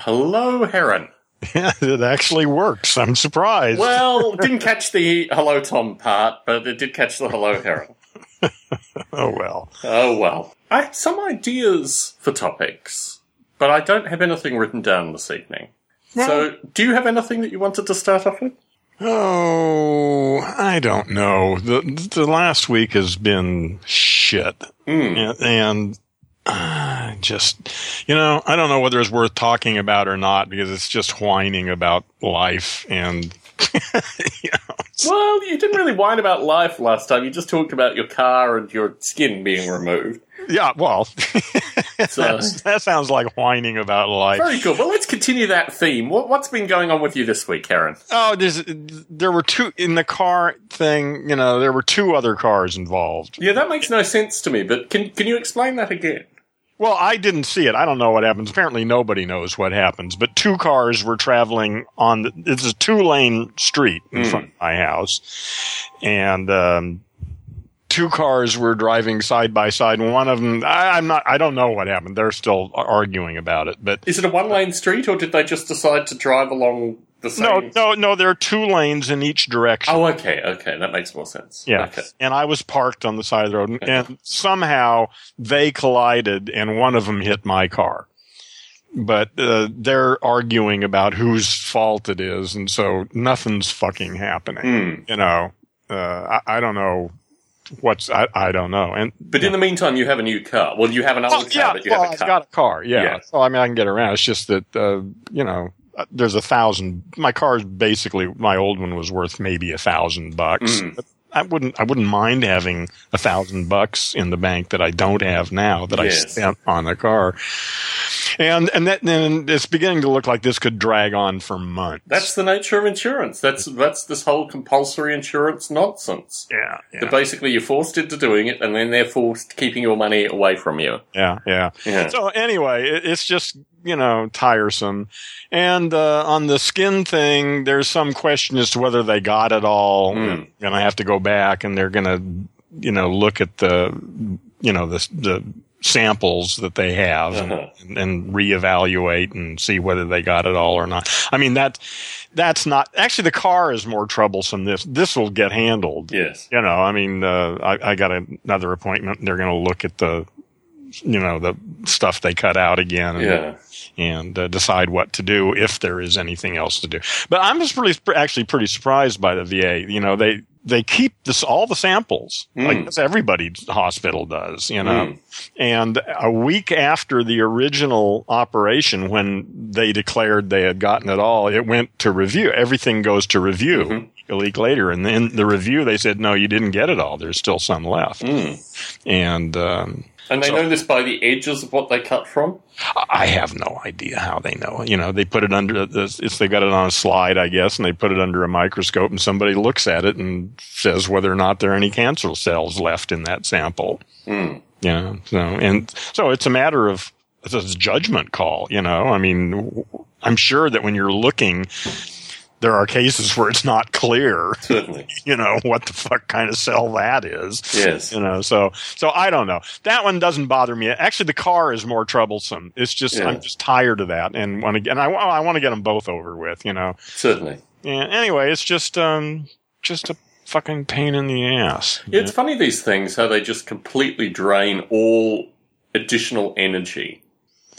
Hello, Heron. Yeah, it actually works. I'm surprised. Well, didn't catch the hello, Tom part, but it did catch the hello, Heron. oh well. Oh well. I have some ideas for topics, but I don't have anything written down this evening. so, do you have anything that you wanted to start off with? Oh, I don't know. The the last week has been shit, Hmm. and, and uh, just you know, I don't know whether it's worth talking about or not because it's just whining about life and you know, Well, you didn't really whine about life last time. You just talked about your car and your skin being removed. yeah. Well, So, that, sounds like whining about life. very good. Well, let's continue that theme. What, what's been going on with you this week, Karen? Oh, there's there were two in the car thing. You know, there were two other cars involved. Yeah, that makes no sense to me, but can, can you explain that again? Well, I didn't see it. I don't know what happens. Apparently, nobody knows what happens. But two cars were traveling on. The, it's a two lane street in front of my house, and um, two cars were driving side by side. And one of them, I, I'm not. I don't know what happened. They're still arguing about it. But Is it a one lane street, or did they just decide to drive along the same? No, no, no. There are two lanes in each direction. Oh, okay, okay, that makes more sense. Yeah. Okay. And I was parked on the side of the road, and, and somehow they collided, and one of them hit my car. But uh, they're arguing about whose fault it is, and so nothing's fucking happening. Hmm. You know, uh, I, I don't know what's I, I don't know. And But in the meantime, you have a new car. Well, you have an old Oh, car, yeah, but you well, have a I've got a car. Yeah. Yeah. So I mean, I can get around. It's just that uh, you know, there's a thousand. My car's basically my old one was worth maybe a thousand bucks. Mm. I wouldn't. I wouldn't mind having a thousand bucks in the bank that I don't have now that I spent on the car. And and that then it's beginning to look like this could drag on for months. That's the nature of insurance. That's that's this whole compulsory insurance nonsense. yeah, yeah, That basically you're forced into doing it, and then they're forced keeping your money away from you. yeah, yeah. Yeah. So anyway, it, it's just you know tiresome. And uh, on the skin thing, there's some question as to whether they got it all. Mm. And I have to go back, and they're going to you know look at the you know the the samples that they have Uh-huh. and, and reevaluate and see whether they got it all or not. I mean that that's not actually the car is more troublesome. This this will get handled. yes. You know, I mean, uh, I, I got another appointment. They're going to look at the, you know, the stuff they cut out again and, Yeah. and uh, decide what to do if there is anything else to do. But I'm just pretty, actually pretty surprised by the VA. You know, they, they keep this, all the samples, like as everybody's hospital does, you know. Mm. And a week after the original operation, when they declared they had gotten it all, it went to review. Everything goes to review Mm-hmm. a week later. And then the review, they said, no, you didn't get it all. There's still some left. Mm. And, um, And they So- know this by the edges of what they cut from. I have no idea how they know. You know, they put it under this. It's they got it on a slide, I guess, and they put it under a microscope, and somebody looks at it and says whether or not there are any cancer cells left in that sample. Mm. You know, so and so it's a matter of it's a judgment call. You know, I mean, I'm sure that when you're looking, there are cases where it's not clear. Certainly. You know what the fuck kind of cell that is Yes. you know so so i don't know that one doesn't bother me actually the car is more troublesome it's just Yeah. i'm just tired of that and want to and i, I want to get them both over with you know Certainly. and anyway it's just um just a fucking pain in the ass Yeah, it's funny these things how they just completely drain all additional energy.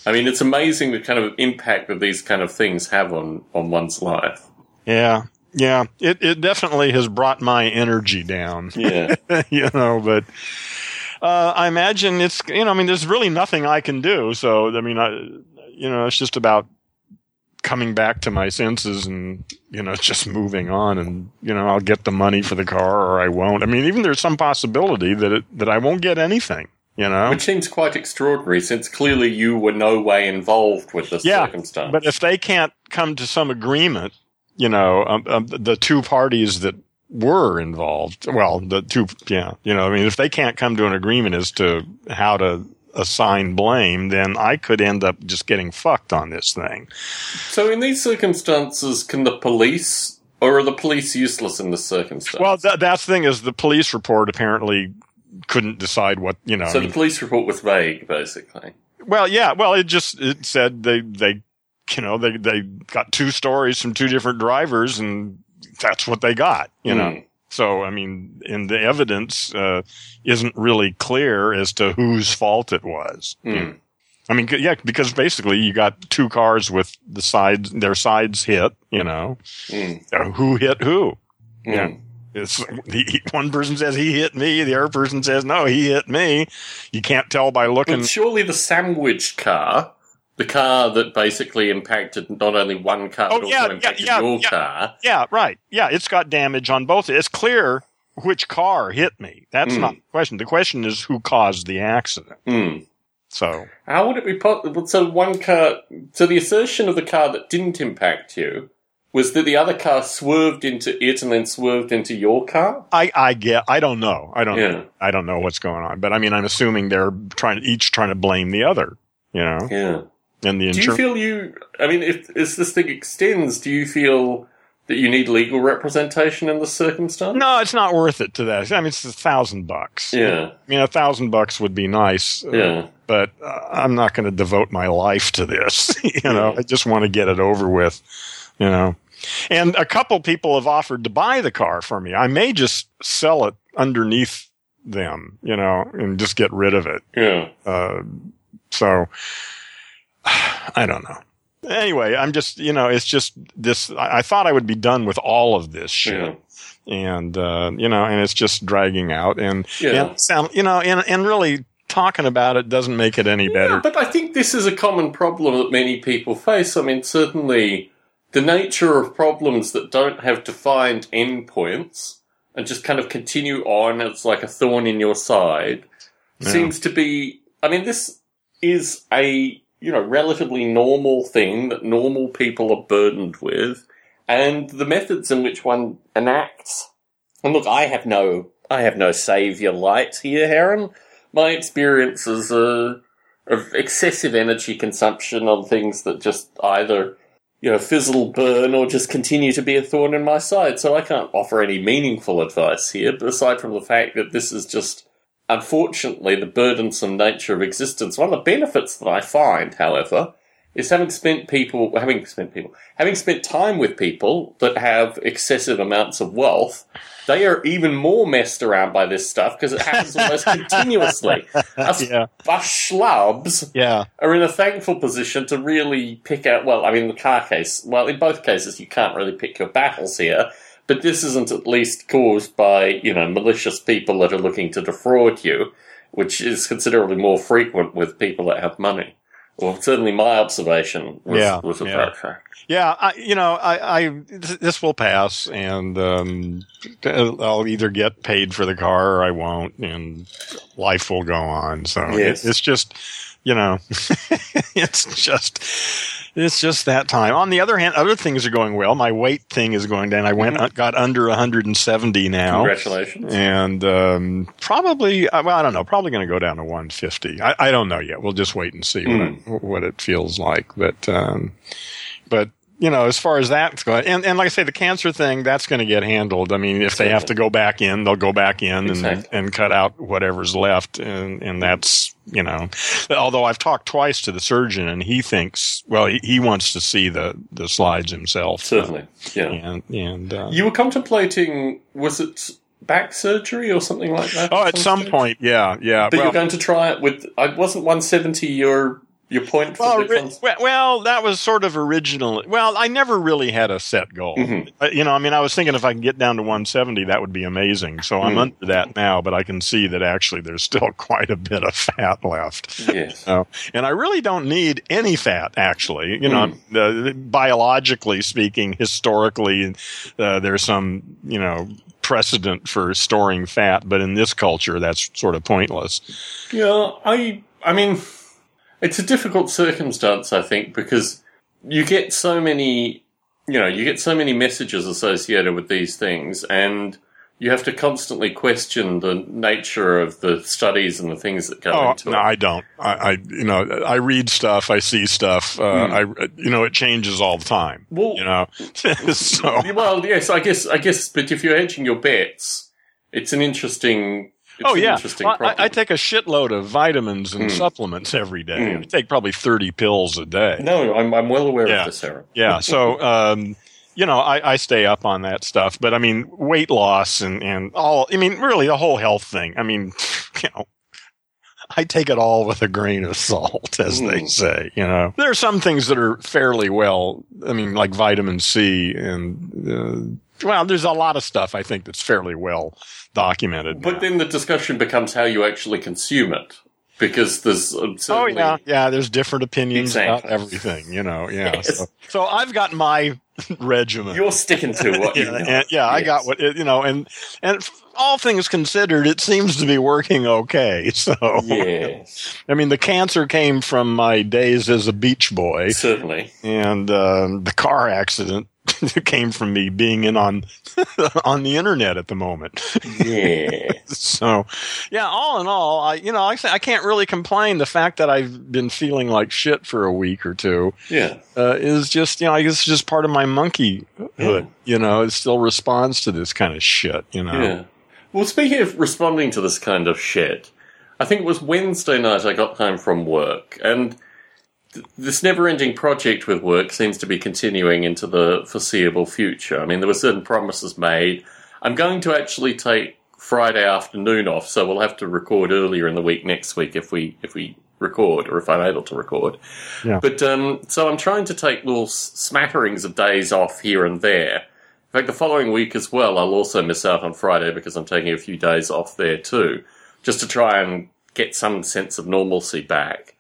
I mean, it's amazing the kind of impact that these kind of things have on on one's life. Yeah. Yeah. It, it definitely has brought my energy down. Yeah. you know but uh, I imagine it's you know I mean there's really nothing I can do. So I mean I you know it's just about coming back to my senses and you know just moving on and you know I'll get the money for the car or I won't. I mean even there's some possibility that it that I won't get anything you know? Which seems quite extraordinary since clearly you were no way involved with this Yeah, circumstance. but if they can't come to some agreement you know um, um, the two parties that were involved well the two yeah you know I mean if they can't come to an agreement as to how to assign blame then I could end up just getting fucked on this thing so in these circumstances, can the police, or are the police useless in this circumstance? Well, that, that's the thing is the police report apparently couldn't decide what you know. I so mean- the police report was vague, basically. well, yeah, well, it just it said they they you know, they, they got two stories from two different drivers and that's what they got, you know. Mm. So, I mean, and the evidence, uh, isn't really clear as to whose fault it was. Mm. I mean, yeah, because basically you got two cars with the sides, their sides hit, you know, Mm. Who hit who? Yeah. Mm. It's he, one person says he hit me, the other person says no, he hit me. You can't tell by looking. But surely the sandwich car, the car that basically impacted not only one car Oh, but yeah, also yeah, impacted yeah, your yeah. car. Yeah, right. Yeah, it's got damage on both. It's clear which car hit me. That's Hmm. not the question. The question is who caused the accident. Mm. So, How would it be possible? So one car, so the assertion of the car that didn't impact you was that the other car swerved into it and then swerved into your car. I, I get, I don't know. I don't, Yeah. I don't know what's going on, but I mean, I'm assuming they're trying, each trying to blame the other, you know, Yeah. And the Do you feel you? I mean, if as this thing extends, do you feel that you need legal representation in this circumstance? no, it's not worth it to that. I mean, it's a thousand bucks. Yeah. I mean, a thousand bucks would be nice. uh, Yeah. but uh, I'm not going to devote my life to this. you know, I just want to get it over with. You know, and a couple people have offered to buy the car for me. I may just sell it underneath them. You know, and just get rid of it. Yeah. Uh, so I don't know. Anyway, I'm just, you know, it's just this. I, I thought I would be done with all of this shit. Yeah. And, uh, you know, and it's just dragging out and, Yeah. and sound, you know, and, and really talking about it doesn't make it any better. Yeah, but I think this is a common problem that many people face. I mean, certainly the nature of problems that don't have defined endpoints and just kind of continue on as like a thorn in your side Yeah. seems to be. I mean, this is a you know relatively normal thing that normal people are burdened with, and the methods in which one enacts. And look, I have no, I have no savior light here, Heron. My experiences of excessive energy consumption on things that just either you know fizzle, burn, or just continue to be a thorn in my side. So I can't offer any meaningful advice here, aside from the fact that this is just unfortunately the burdensome nature of existence. One of the benefits that I find, however, is having spent people having spent people having spent time with people that have excessive amounts of wealth, they are even more messed around by this stuff because it happens almost continuously. Us Yeah. us schlubs Yeah. are in a thankful position to really pick out. Well, I mean, the car case. Well, in both cases, you can't really pick your battles here. But this isn't at least caused by you know malicious people that are looking to defraud you, which is considerably more frequent with people that have money. Well, certainly my observation was, Yeah, was of yeah. that fact. Yeah, I, you know, I, I this will pass, and um, I'll either get paid for the car or I won't, and life will go on. So it- it's just, you know, it's just, it's just that time. On the other hand, other things are going well. My weight thing is going down. I went Mm-hmm. got under 170 now. Congratulations. And um, probably, uh, well, I don't know. Probably going to go down to 150. I, I don't know yet. We'll just wait and see what, it, what it feels like. But, um, but you know, as far as that's going, and, and like I say, the cancer thing, that's going to get handled. I mean, if they have to go back in, they'll go back in and, Exactly. and cut out whatever's left. And, and that's, you know, although I've talked twice to the surgeon and he thinks, well, he, he wants to see the, the slides himself. Certainly, yeah. And, and, uh, You were contemplating, was it back surgery or something like that? oh, at some stage? point, yeah, yeah. But Well- you're going to try it with. I wasn't 170 your your point for Well, the ri- cons- well, well, that was sort of original. Well, I never really had a set goal. Mhm. Uh, You know, I mean, I was thinking if I can get down to 170, that would be amazing. So I'm Mhm. under that now, but I can see that actually there's still quite a bit of fat left. Yes. So, and I really don't need any fat, actually. You know, uh, biologically speaking, historically, uh, there's some, you know, precedent for storing fat, but in this culture, that's sort of pointless. Yeah, I. I mean, it's a difficult circumstance, I think, because you get so many. You know, you get so many messages associated with these things, and you have to constantly question the nature of the studies and the things that go Oh into no, it. I don't. I, I, you know, I read stuff, I see stuff. Uh, I, you know, it changes all the time. Well, You know, so Well, yes, I guess, I guess, but if you're hedging your bets, it's an interesting, oh yeah, Well, I. I take a shitload of vitamins and Mm. supplements every day. Mm. I take probably thirty pills a day. no, I'm, I'm well aware Yeah. of this, Heron. Yeah, so um, you know, I, I stay up on that stuff. But I mean, weight loss and and all. I mean, really, the whole health thing. I mean, you know. I take it all with a grain of salt, as they Mm. say. You know, there are some things that are fairly well. I mean, like vitamin C, and uh, well, there's a lot of stuff I think that's fairly well documented. But now. then the discussion becomes how you actually consume it, because there's uh, Oh certainly yeah, yeah. There's different opinions about everything, you know. Yeah. Yes. So, so I've got my regimen. you're sticking to what you yeah, know. and- yeah, I got what it, you know, and and all things considered, it seems to be working okay. So Yes, I mean, the cancer came from my days as a beach boy, certainly. and um, the car accident came from me being in on on the internet at the moment. Yeah. so yeah all in all i you know I, I can't really complain the fact that i've been feeling like shit for a week or two Yeah. uh, is just you know i guess it's just part of my monkeyhood Yeah. you know it still responds to this kind of shit you know Yeah. Well, speaking of responding to this kind of shit, I think it was Wednesday night I got home from work, and this never ending project with work seems to be continuing into the foreseeable future. I mean, there were certain promises made. I'm going to actually take Friday afternoon off, so we'll have to record earlier in the week next week if we if we record or if I'm able to record. Yeah. But um, so I'm trying to take little smatterings of days off here and there. In fact, the following week as well, I'll also miss out on Friday because I'm taking a few days off there too, just to try and get some sense of normalcy back.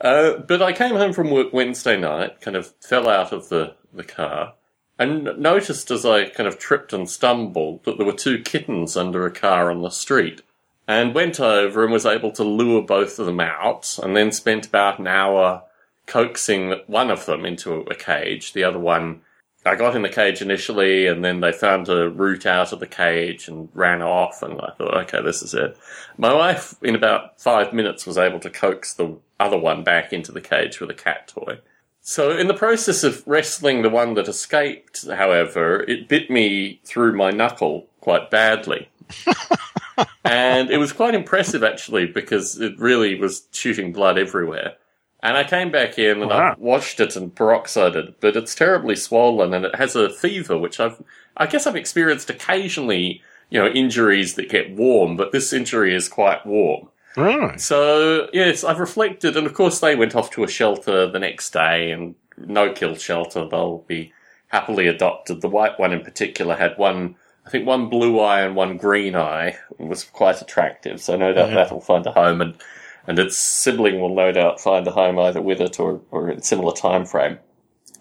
Uh, but I came home from work Wednesday night, kind of fell out of the, the car, and noticed as I kind of tripped and stumbled that there were two kittens under a car on the street. And went over and was able to lure both of them out, and then spent about an hour coaxing one of them into a cage. The other one, I got in the cage initially, and then they found a route out of the cage and ran off. And I thought, okay, this is it. My wife, in about five minutes, was able to coax the other one back into the cage with a cat toy. So, in the process of wrestling the one that escaped, however, it bit me through my knuckle quite badly. and it was quite impressive, actually, because it really was shooting blood everywhere. And I came back in and Wow. I washed it and peroxided it, but it's terribly swollen and it has a fever, which I've, I guess I've experienced occasionally, you know, injuries that get warm, but this injury is quite warm. Really? So, yes, I've reflected, and of course they went off to a shelter the next day, and no kill shelter, they'll be happily adopted. The white one in particular had one, I think one blue eye and one green eye, and was quite attractive, so no doubt Yeah. that'll find a home, and, and its sibling will no doubt find a home either with it or, or in a similar time frame.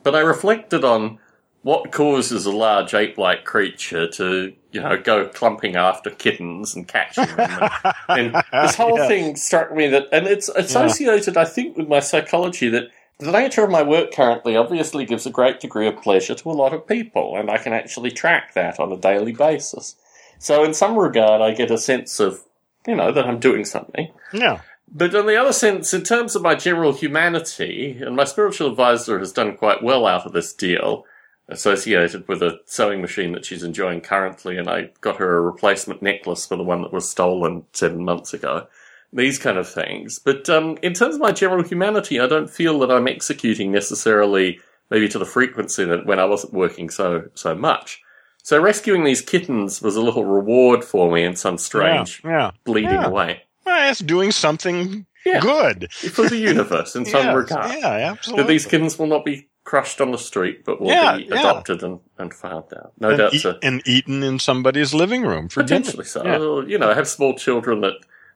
But I reflected on what causes a large ape-like creature to, you know, go clumping after kittens and catching them. And, and this whole Yeah. thing struck me that, and it's associated, I think, with my psychology that the nature of my work currently obviously gives a great degree of pleasure to a lot of people, and I can actually track that on a daily basis. So, in some regard, I get a sense of, you know, that I'm doing something. Yeah. But in the other sense, in terms of my general humanity, and my spiritual advisor has done quite well out of this deal, associated with a sewing machine that she's enjoying currently, and I got her a replacement necklace for the one that was stolen seven months ago. These kind of things. But um, in terms of my general humanity, I don't feel that I'm executing necessarily maybe to the frequency that when I wasn't working so so much. So rescuing these kittens was a little reward for me in some strange Yeah. yeah. bleeding Yeah. away. Well, it's doing something Yeah. good. For the universe in some Yes, regard. Yeah, absolutely. That these kittens will not be crushed on the street, but will Yeah, be yeah. adopted and, and found out. No and, doubt eat- and eaten in somebody's living room for dinner. potentially so. Yeah. You know, have small children that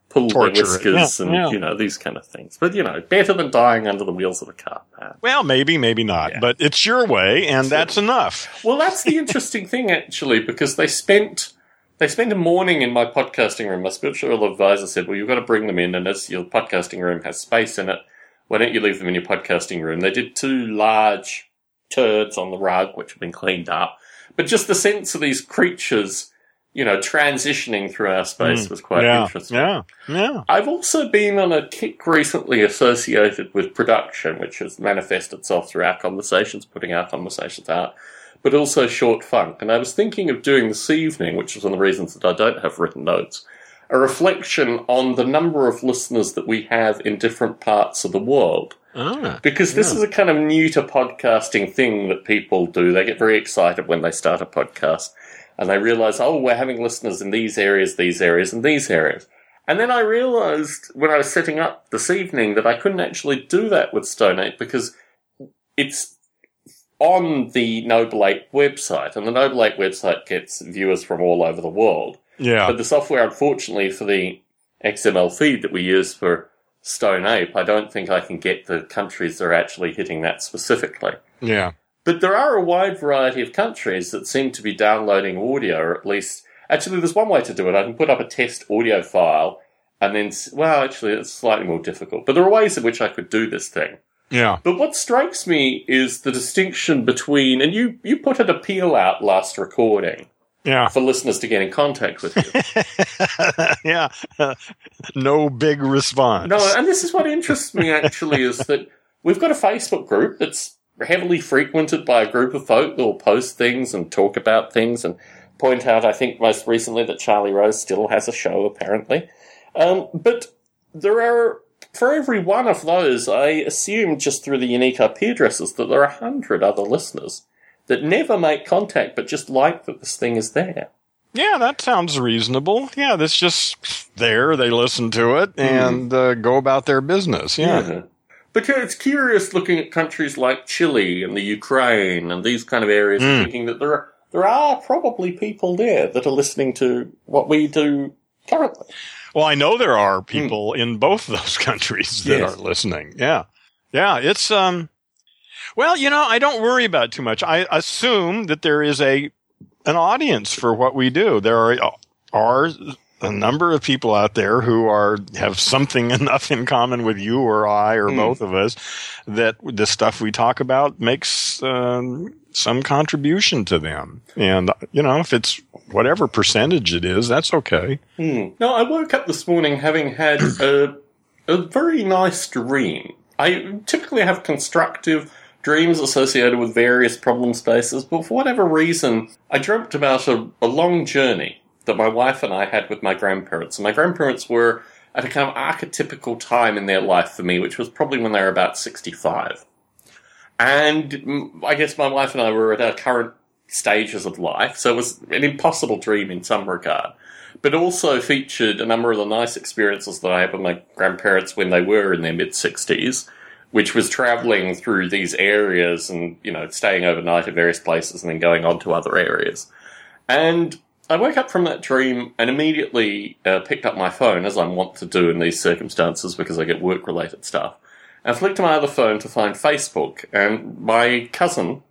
pull Torture their whiskers and you know these kind of things. But you know, better than dying under the wheels of a car. perhaps. Well, maybe, maybe not. But it's your way, and that's enough. Well, that's the interesting thing actually, because they spent they spent a morning in my podcasting room. My spiritual advisor said, "Well, you've got to bring them in, and as your podcasting room has space in it, why don't you leave them in your podcasting room?" They did two large turds on the rug, which have been cleaned up, but just the sense of these creatures, you know, transitioning through our space Mm, was quite yeah, interesting. yeah, yeah. I've also been on a kick recently associated with production, which has manifested itself through our conversations, putting our conversations out, but also short funk. And I was thinking of doing this evening, which is one of the reasons that I don't have written notes, a reflection on the number of listeners that we have in different parts of the world. Ah, Because this Yeah. is a kind of new to podcasting thing that people do. They get very excited when they start a podcast and they realize, oh, we're having listeners in these areas, these areas, and these areas. And then I realized when I was setting up this evening that I couldn't actually do that with Stone Ape because it's on the Noble Ape website, and the Noble Ape website gets viewers from all over the world. Yeah. But the software, unfortunately, for the XML feed that we use for Stone Ape, I don't think I can get the countries that are actually hitting that specifically. yeah. But there are a wide variety of countries that seem to be downloading audio, or at least, actually, there's one way to do it. I can put up a test audio file, and then, well, actually, it's slightly more difficult. But there are ways in which I could do this thing. Yeah. But what strikes me is the distinction between, and you, you put an appeal out last recording Yeah. for listeners to get in contact with you. yeah. no big response. No, and this is what interests me actually is that we've got a Facebook group that's heavily frequented by a group of folk that will post things and talk about things and point out, I think most recently, that Charlie Rose still has a show apparently. Um, but there are, for every one of those, I assume just through the unique IP addresses that there are a hundred other listeners that never make contact but just like that this thing is there. Yeah, that sounds reasonable. Yeah, that's just there. They listen to it and uh, go about their business. Yeah. But yeah, it's curious looking at countries like Chile and the Ukraine and these kind of areas, and Mm. thinking that there are there are probably people there that are listening to what we do currently. Well, I know there are people in both of those countries that Yes. are listening. Yeah. Yeah. It's, um, well, you know, I don't worry about too much. I assume that there is a, an audience for what we do. There are, are a number of people out there who are, have something enough in common with you or I or Hmm. both of us that the stuff we talk about makes, um, some contribution to them. And, you know, if it's whatever percentage it is, that's okay. Hmm. No, I woke up this morning having had a, a very nice dream. I typically have constructive dreams associated with various problem spaces, but for whatever reason, I dreamt about a, a long journey that my wife and I had with my grandparents. And my grandparents were at a kind of archetypical time in their life for me, which was probably when they were about 65. And I guess my wife and I were at our current stages of life, so it was an impossible dream in some regard but also featured a number of the nice experiences that I had with my grandparents when they were in their mid 60s, which was traveling through these areas and, you know, staying overnight at various places and then going on to other areas. And I woke up from that dream and immediately uh, picked up my phone, as I'm wont to do in these circumstances because I get work related stuff, and flicked to my other phone to find Facebook. And my cousin,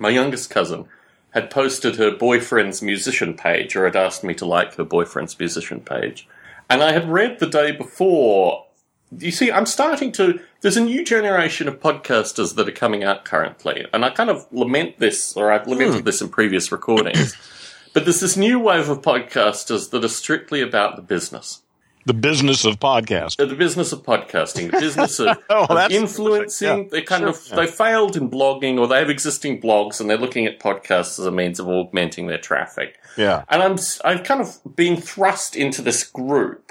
my youngest cousin, had posted her boyfriend's musician page, or had asked me to like her boyfriend's musician page. And I had read the day before. You see, I'm starting to. There's a new generation of podcasters that are coming out currently, and I kind of lament this, or I've lamented this in previous recordings. but there's this new wave of podcasters that are strictly about the business. The business of podcasting. Uh, The business of podcasting, the business of, Oh, of influencing. yeah, they kind sure, of yeah. they failed in blogging, or they have existing blogs, and they're looking at podcasts as a means of augmenting their traffic. Yeah. And I'm I've kind of been thrust into this group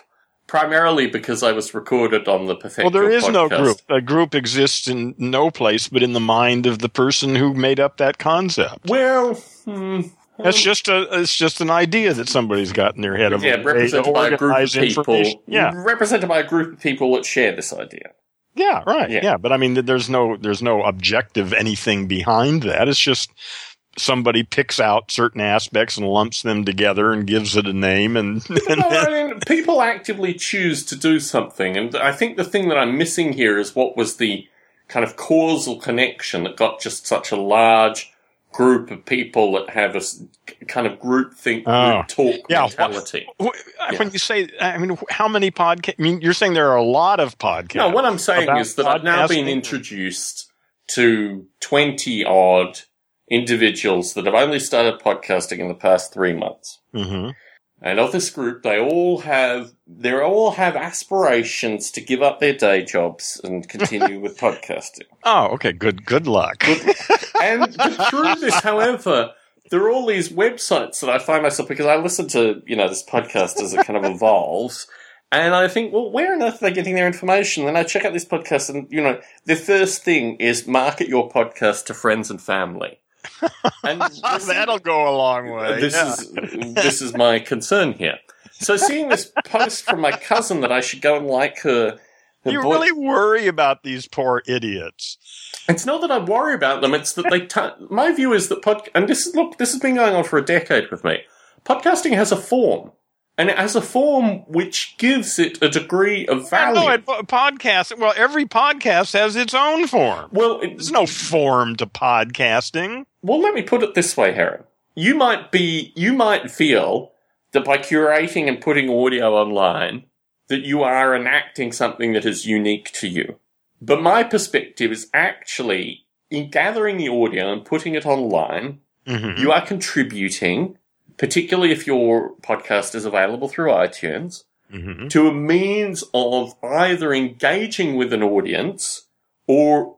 primarily because I was recorded on the Perfecto Well, there is no group. A group exists in no place but in the mind of the person who made up that concept. Well, hmm, That's just a. It's just an idea that somebody's got in their head of yeah, a way to represented by a group of people. Yeah, represented by a group of people that share this idea. yeah, right. Yeah. Yeah. but I mean, there's no there's no objective anything behind that. It's just somebody picks out certain aspects and lumps them together and gives it a name, and, and No, I mean, people actively choose to do something, and I think the thing that I'm missing here is what was the kind of causal connection that got just such a large group of people that have a kind of group think, Oh. group talk Yeah, mentality. Wh- when you say, I mean, how many podcasts? I mean, you're saying there are a lot of podcasts. No, what I'm saying is that I've now been introduced to 20 odd individuals that have only started podcasting in the past three months. hmm And of this group, they all have they all have aspirations to give up their day jobs and continue with podcasting. Oh, okay. Good. Good luck. And but through this, however, there are all these websites that I find myself because I listen to you know this podcast as it kind of evolves, and I think, well, where on earth are they getting their information? And I check out this podcast, and you know, the first thing is market your podcast to friends and family. And that'll go a long way. This yeah. is this is my concern here. So seeing this post from my cousin that I should go and like her. her you boy- really worry about these poor idiots. It's not that I worry about them. It's that they. T- my view is that pod. And this is look. This has been going on for a decade with me. Podcasting has a form, and it has a form which gives it a degree of value. it podcast. Well, every podcast has its own form. well, it, There's no form to podcasting. Well, let me put it this way, Heron. You might be. You might feel that by curating and putting audio online, that you are enacting something that is unique to you. But my perspective is actually in gathering the audio and putting it online. Mm-hmm. you are contributing, particularly if your podcast is available through iTunes, Mm-hmm. to a means of either engaging with an audience or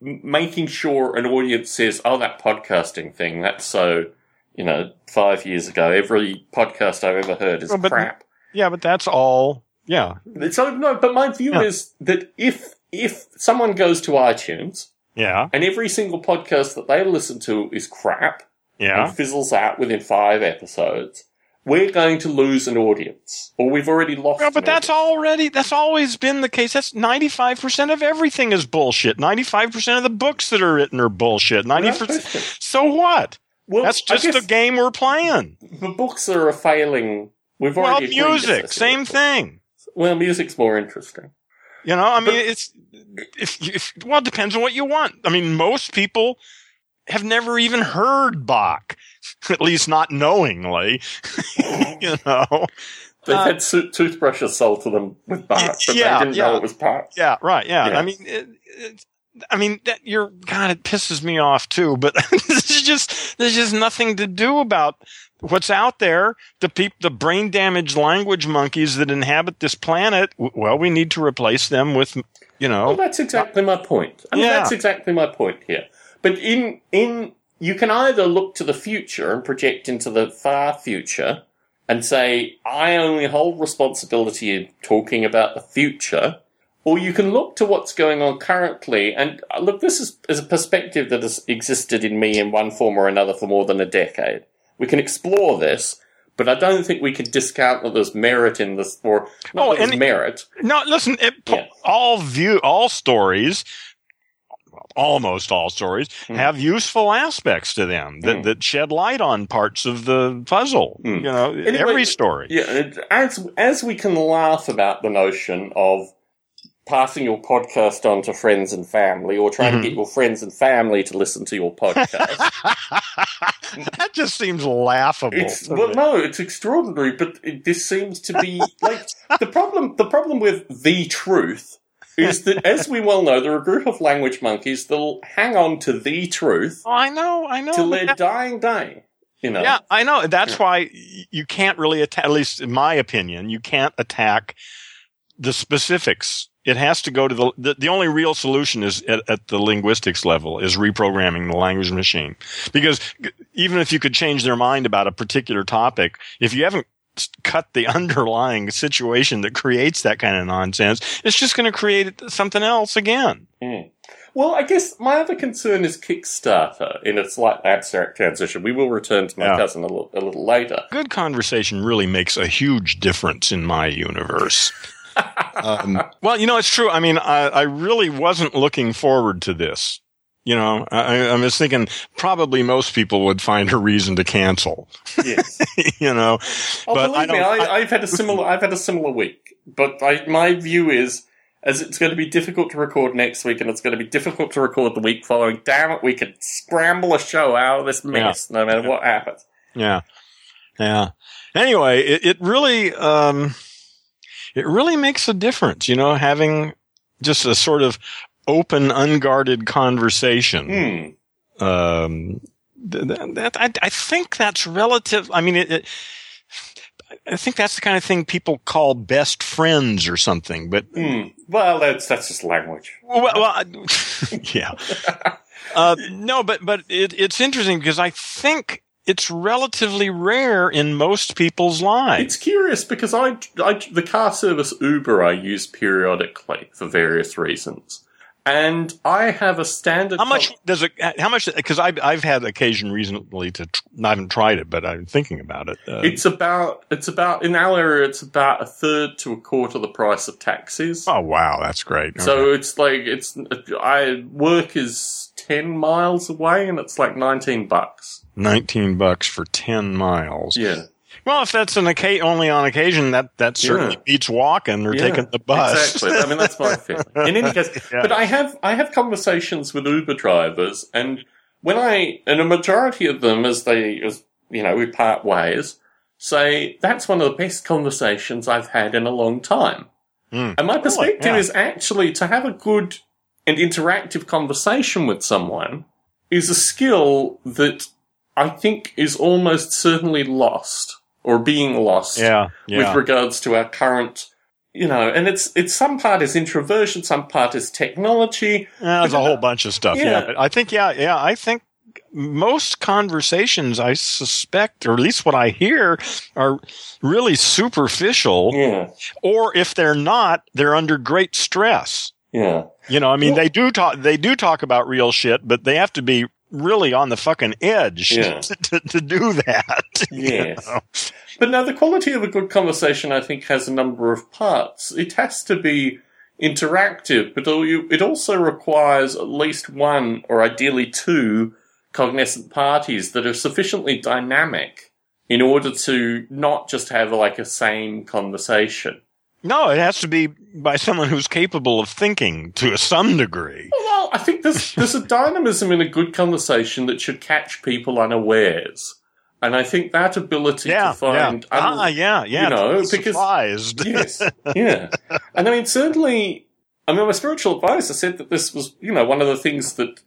making sure an audience says, oh, that podcasting thing, that's so, you know, five years ago, every podcast I've ever heard is but- crap. Yeah, but that's all. Yeah, So, no, but my view Yeah. is that if, if someone goes to iTunes yeah, and every single podcast that they listen to is crap, yeah. and fizzles out within five episodes, we're going to lose an audience, or we've already lost. Well, but that's audience. already that's always been the case. That's ninety five percent of everything is bullshit. Ninety five percent of the books that are written are bullshit. Ninety percent. So what? Well, That's just the game we're playing. The books are a failing. We've Well, already music, same thing. Well, music's more interesting. You know, I mean, But- it's if, if well, it depends on what you want. I mean, most people have never even heard Bach, at least not knowingly. you know, They've Uh, had so- toothbrushes sold to them with Bach, but yeah, they didn't yeah. know it was Bach. yeah, right, yeah. Yeah. I mean, it, it, I mean, that you're God, it pisses me off too. But there's just there's just nothing to do about what's out there. The peop, the brain damaged language monkeys that inhabit this planet. w- Well, we need to replace them with, you know, Well, that's exactly my point. I mean, Yeah. that's exactly my point here. But in in you can either look to the future and project into the far future and say, I only hold responsibility in talking about the future, or you can look to what's going on currently. And uh, look, this is, is a perspective that has existed in me in one form or another for more than a decade. We can explore this, but I don't think we can discount that there's merit in this, or Oh, there's merit. No, listen. It, Yeah. All view, all stories, almost all stories Hmm. have useful aspects to them that, Hmm. that shed light on parts of the puzzle. Hmm. You know, Anyway, every story. Yeah, and as as we can laugh about the notion of passing your podcast on to friends and family, or trying Mhm. to get your friends and family to listen to your podcast, that just seems laughable. it's well, me. no, it's extraordinary. But it, this seems to be like the problem. The problem with the truth is that, as we well know, there are a group of language monkeys that'll hang on to the truth Oh, I know, I know. till their that- dying day. You know, Yeah, I know. That's why you can't really attack, at least in my opinion, you can't attack the specifics. It has to go to the, the, the only real solution is at, at the linguistics level is reprogramming the language machine. Because even if you could change their mind about a particular topic, if you haven't cut the underlying situation that creates that kind of nonsense, it's just going to create something else again. Hmm. Well, I guess my other concern is Kickstarter in its slight abstract transition. We will return to my Yeah. cousin a little, a little later. Good conversation really makes a huge difference in my universe. um, well, you know, it's true. I mean, I, I really wasn't looking forward to this. You know, I, I'm just thinking probably most people would find a reason to cancel. Yes. you know, Oh, But believe I me, I, I've had a similar. I've had a similar week, but I, my view is, as it's going to be difficult to record next week, and it's going to be difficult to record the week following. Damn it, we could scramble a show out of this mess, no matter what happens. yeah, yeah. Anyway, it, it really, um, it really makes a difference. You know, having just a sort of open, unguarded conversation. Hmm. um, th- th- that I, I think that's relative. I mean, it, it, I think that's the kind of thing people call best friends or something. But Hmm. Well, that's that's just language. well, well yeah, uh, no, but but it, it's interesting because I think it's relatively rare in most people's lives. It's curious because I, I the car service Uber I use periodically for various reasons. And I have a standard. How much does it? How much? Because I've I've had occasion recently to. Tr- I haven't tried it, but I'm thinking about it. Uh, It's about it's about in our area. It's about a third to a quarter the price of taxis. oh wow, that's great. Okay. So it's like it's I work is ten miles away, and it's like nineteen bucks. nineteen bucks for ten miles. Yeah, Well, if that's an occa- only on occasion, that that certainly Yeah. beats walking or Yeah, taking the bus. Exactly. I mean, that's my feeling. In any case, Yeah. but I have I have conversations with Uber drivers, and when I and a majority of them, as they as you know, we part ways, say that's one of the best conversations I've had in a long time. Hmm. And my perspective yeah. is actually to have a good and interactive conversation with someone is a skill that I think is almost certainly lost or being lost yeah, yeah. with regards to our current you know and it's it's some part is introversion some part is technology Yeah, there's a whole bunch of stuff. Yeah. Yeah. but I think yeah, yeah, I think most conversations I suspect, or at least what I hear, are really superficial. yeah Or if they're not, they're under great stress. yeah You know, I mean, they do talk. They do talk about real shit, but they have to be really on the fucking edge Yeah. to, to, to do that. you Yes. know? but now the quality of a good conversation i think has a number of parts it has to be interactive but it also requires at least one or ideally two cognizant parties that are sufficiently dynamic in order to not just have like a same conversation No, it has to be by someone who's capable of thinking to a some degree. Well, I think there's there's a dynamism in a good conversation that should catch people unawares, and I think that ability Yeah, to find yeah. un- ah, yeah, yeah. you know, because- surprised. yes, yeah, and I mean certainly, I mean my spiritual advisor said that this was you know one of the things that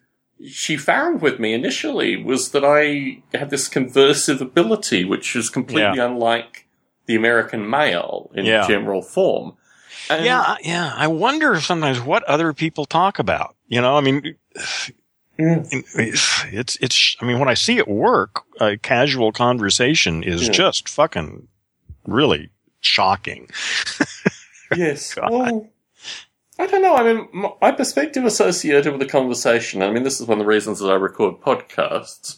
she found with me initially was that I had this conversive ability, which is completely unlike the American male in Yeah. general form. And yeah, yeah. I wonder sometimes what other people talk about. You know, I mean, mm. Yeah. it's it's. I mean, when I see at work, a casual conversation is Yeah. just fucking really shocking. Yes. God. Well, I don't know. I mean, my perspective associated with the conversation, I mean, this is one of the reasons that I record podcasts,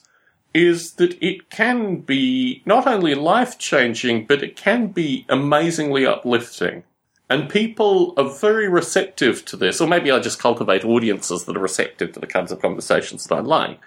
is that it can be not only life changing, but it can be amazingly uplifting. And people are very receptive to this, or maybe I just cultivate audiences that are receptive to the kinds of conversations that I like.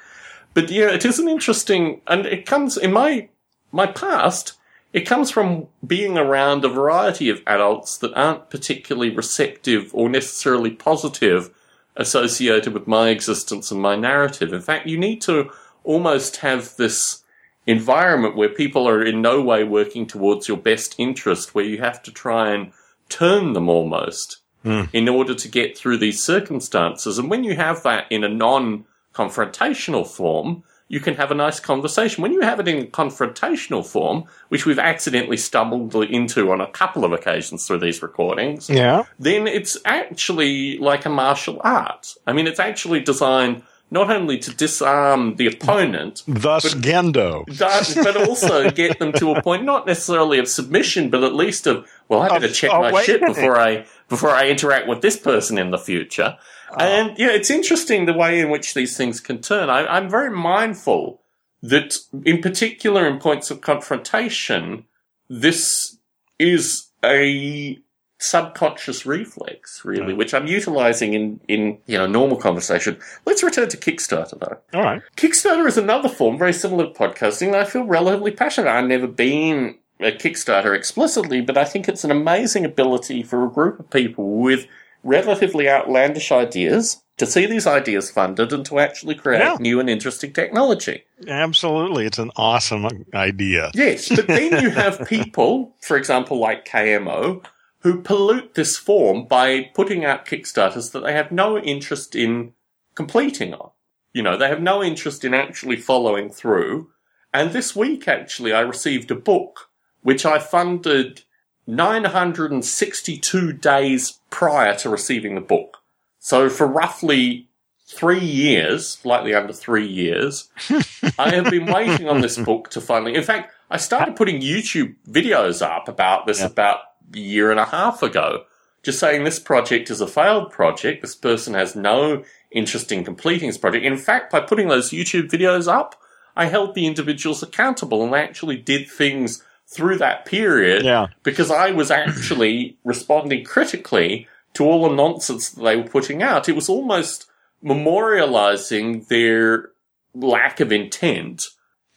But yeah, it is an interesting, and it comes in my my past. It comes from being around a variety of adults that aren't particularly receptive or necessarily positive associated with my existence and my narrative. In fact, you need to almost have this environment where people are in no way working towards your best interest, where you have to try and turn them almost Hmm. in order to get through these circumstances. And when you have that in a non confrontational form, you can have a nice conversation. When you have it in a confrontational form, which we've accidentally stumbled into on a couple of occasions through these recordings, Yeah. then it's actually like a martial art. I mean, it's actually designed not only to disarm the opponent, Thus, Gendo. that- but also get them to a point not necessarily of submission, but at least of well, I better Of- check oh, my shit before I before I interact with this person in the future. Ah. And yeah, it's interesting the way in which these things can turn. I, I'm very mindful that, in particular, in points of confrontation, this is a subconscious reflex, really, Right. which I'm utilizing in, in, you know, normal conversation. Let's return to Kickstarter though. All right. Kickstarter is another form very similar to podcasting that I feel relatively passionate. I've never been a Kickstarter explicitly, but I think it's an amazing ability for a group of people with relatively outlandish ideas to see these ideas funded and to actually create Yeah. new and interesting technology. Absolutely. It's an awesome idea. Yes, but then you have people, for example, like KMO, who pollute this form by putting out Kickstarters that they have no interest in completing on. You know, they have no interest in actually following through. And this week, actually, I received a book which I funded 962 days prior to receiving the book. So for roughly three years, slightly under three years, I have been waiting on this book to finally. In fact, I started putting YouTube videos up about this Yeah. about year and a half ago, just saying this project is a failed project. This person has no interest in completing this project. In fact, by putting those YouTube videos up, I held the individuals accountable and they actually did things through that period Yeah. because I was actually responding critically to all the nonsense that they were putting out. It was almost memorializing their lack of intent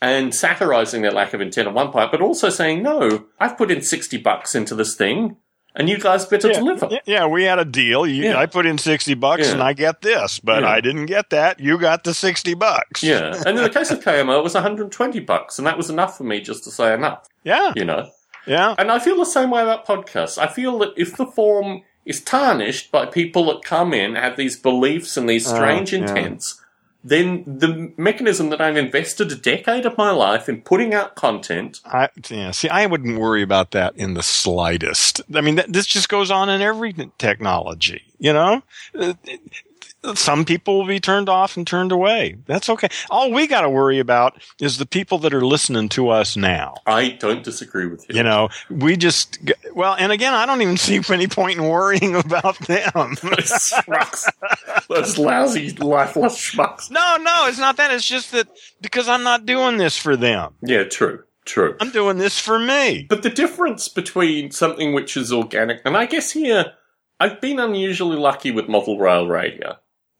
and satirizing their lack of intent at one point, but also saying, no, I've put in 60 bucks into this thing and you guys better Yeah, deliver. yeah, we had a deal. You, Yeah. I put in 60 bucks Yeah. and I get this, but. I didn't get that. You got the 60 bucks. Yeah. And in the case of KMO, it was 120 bucks and that was enough for me just to say enough, Yeah. you know? Yeah. And I feel the same way about podcasts. I feel that if the form is tarnished by people that come in, have these beliefs and these Oh, strange yeah. intents, then the mechanism that I've invested a decade of my life in putting out content, I, yeah. See, I wouldn't worry about that in the slightest. I mean, this just goes on in every technology, you know? Uh, Some people will be turned off and turned away. That's okay. All we got to worry about is the people that are listening to us now. I don't disagree with you. You know, we just, well, and again, I don't even see any point in worrying about them. Those. Those lousy, lifeless schmucks. no, no, it's not that. It's just that because I'm not doing this for them. Yeah, true, true. I'm doing this for me. But the difference between something which is organic, and I guess here, I've been unusually lucky with model rail radio.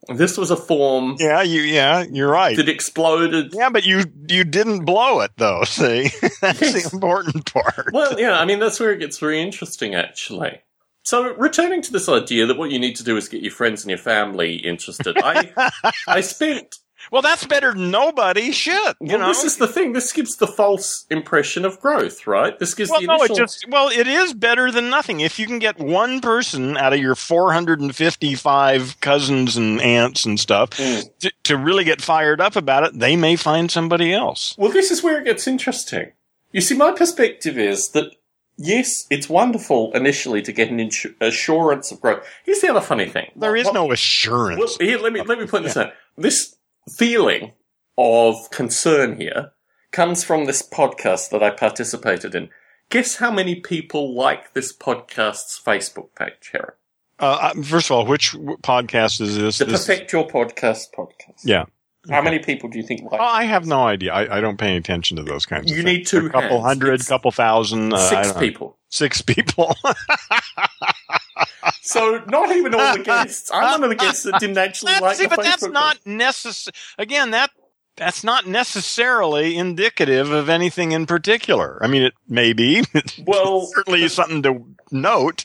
This was a form Yeah, you, yeah, you're right. that exploded Yeah, but you you didn't blow it though. See, that's Yes. the important part. Well, yeah, I mean, that's where it gets very interesting, actually. So, returning to this idea that what you need to do is get your friends and your family interested, I, I spent. Well, that's better than nobody. Shit, you well, know. this is the thing. This gives the false impression of growth, right? This gives well, the no, it just well, it is better than nothing. If you can get one person out of your 455 cousins and aunts and stuff Mm. to, to really get fired up about it, they may find somebody else. Well, this is where it gets interesting. You see, my perspective is that yes, it's wonderful initially to get an insu- assurance of growth. Here's the other funny thing. There is What- no assurance. Well, here, let me let me put this out. This feeling of concern here comes from this podcast that I participated in. Guess how many people like this podcast's Facebook page, Harry? Uh, uh, first of all, which podcast is this? The This- Perfect Your Podcast podcast. Yeah. How many people do you think like? Oh, I have no idea. I, I don't pay any attention to those kinds of You things. need two a couple hands. hundred, It's couple thousand. Uh, Six people. Six people. So not even all the guests. I'm one of the guests that didn't actually That's- like see, but that's not necessary. Again, that that's not necessarily indicative of anything in particular. I mean, it may be. Well, certainly something to note.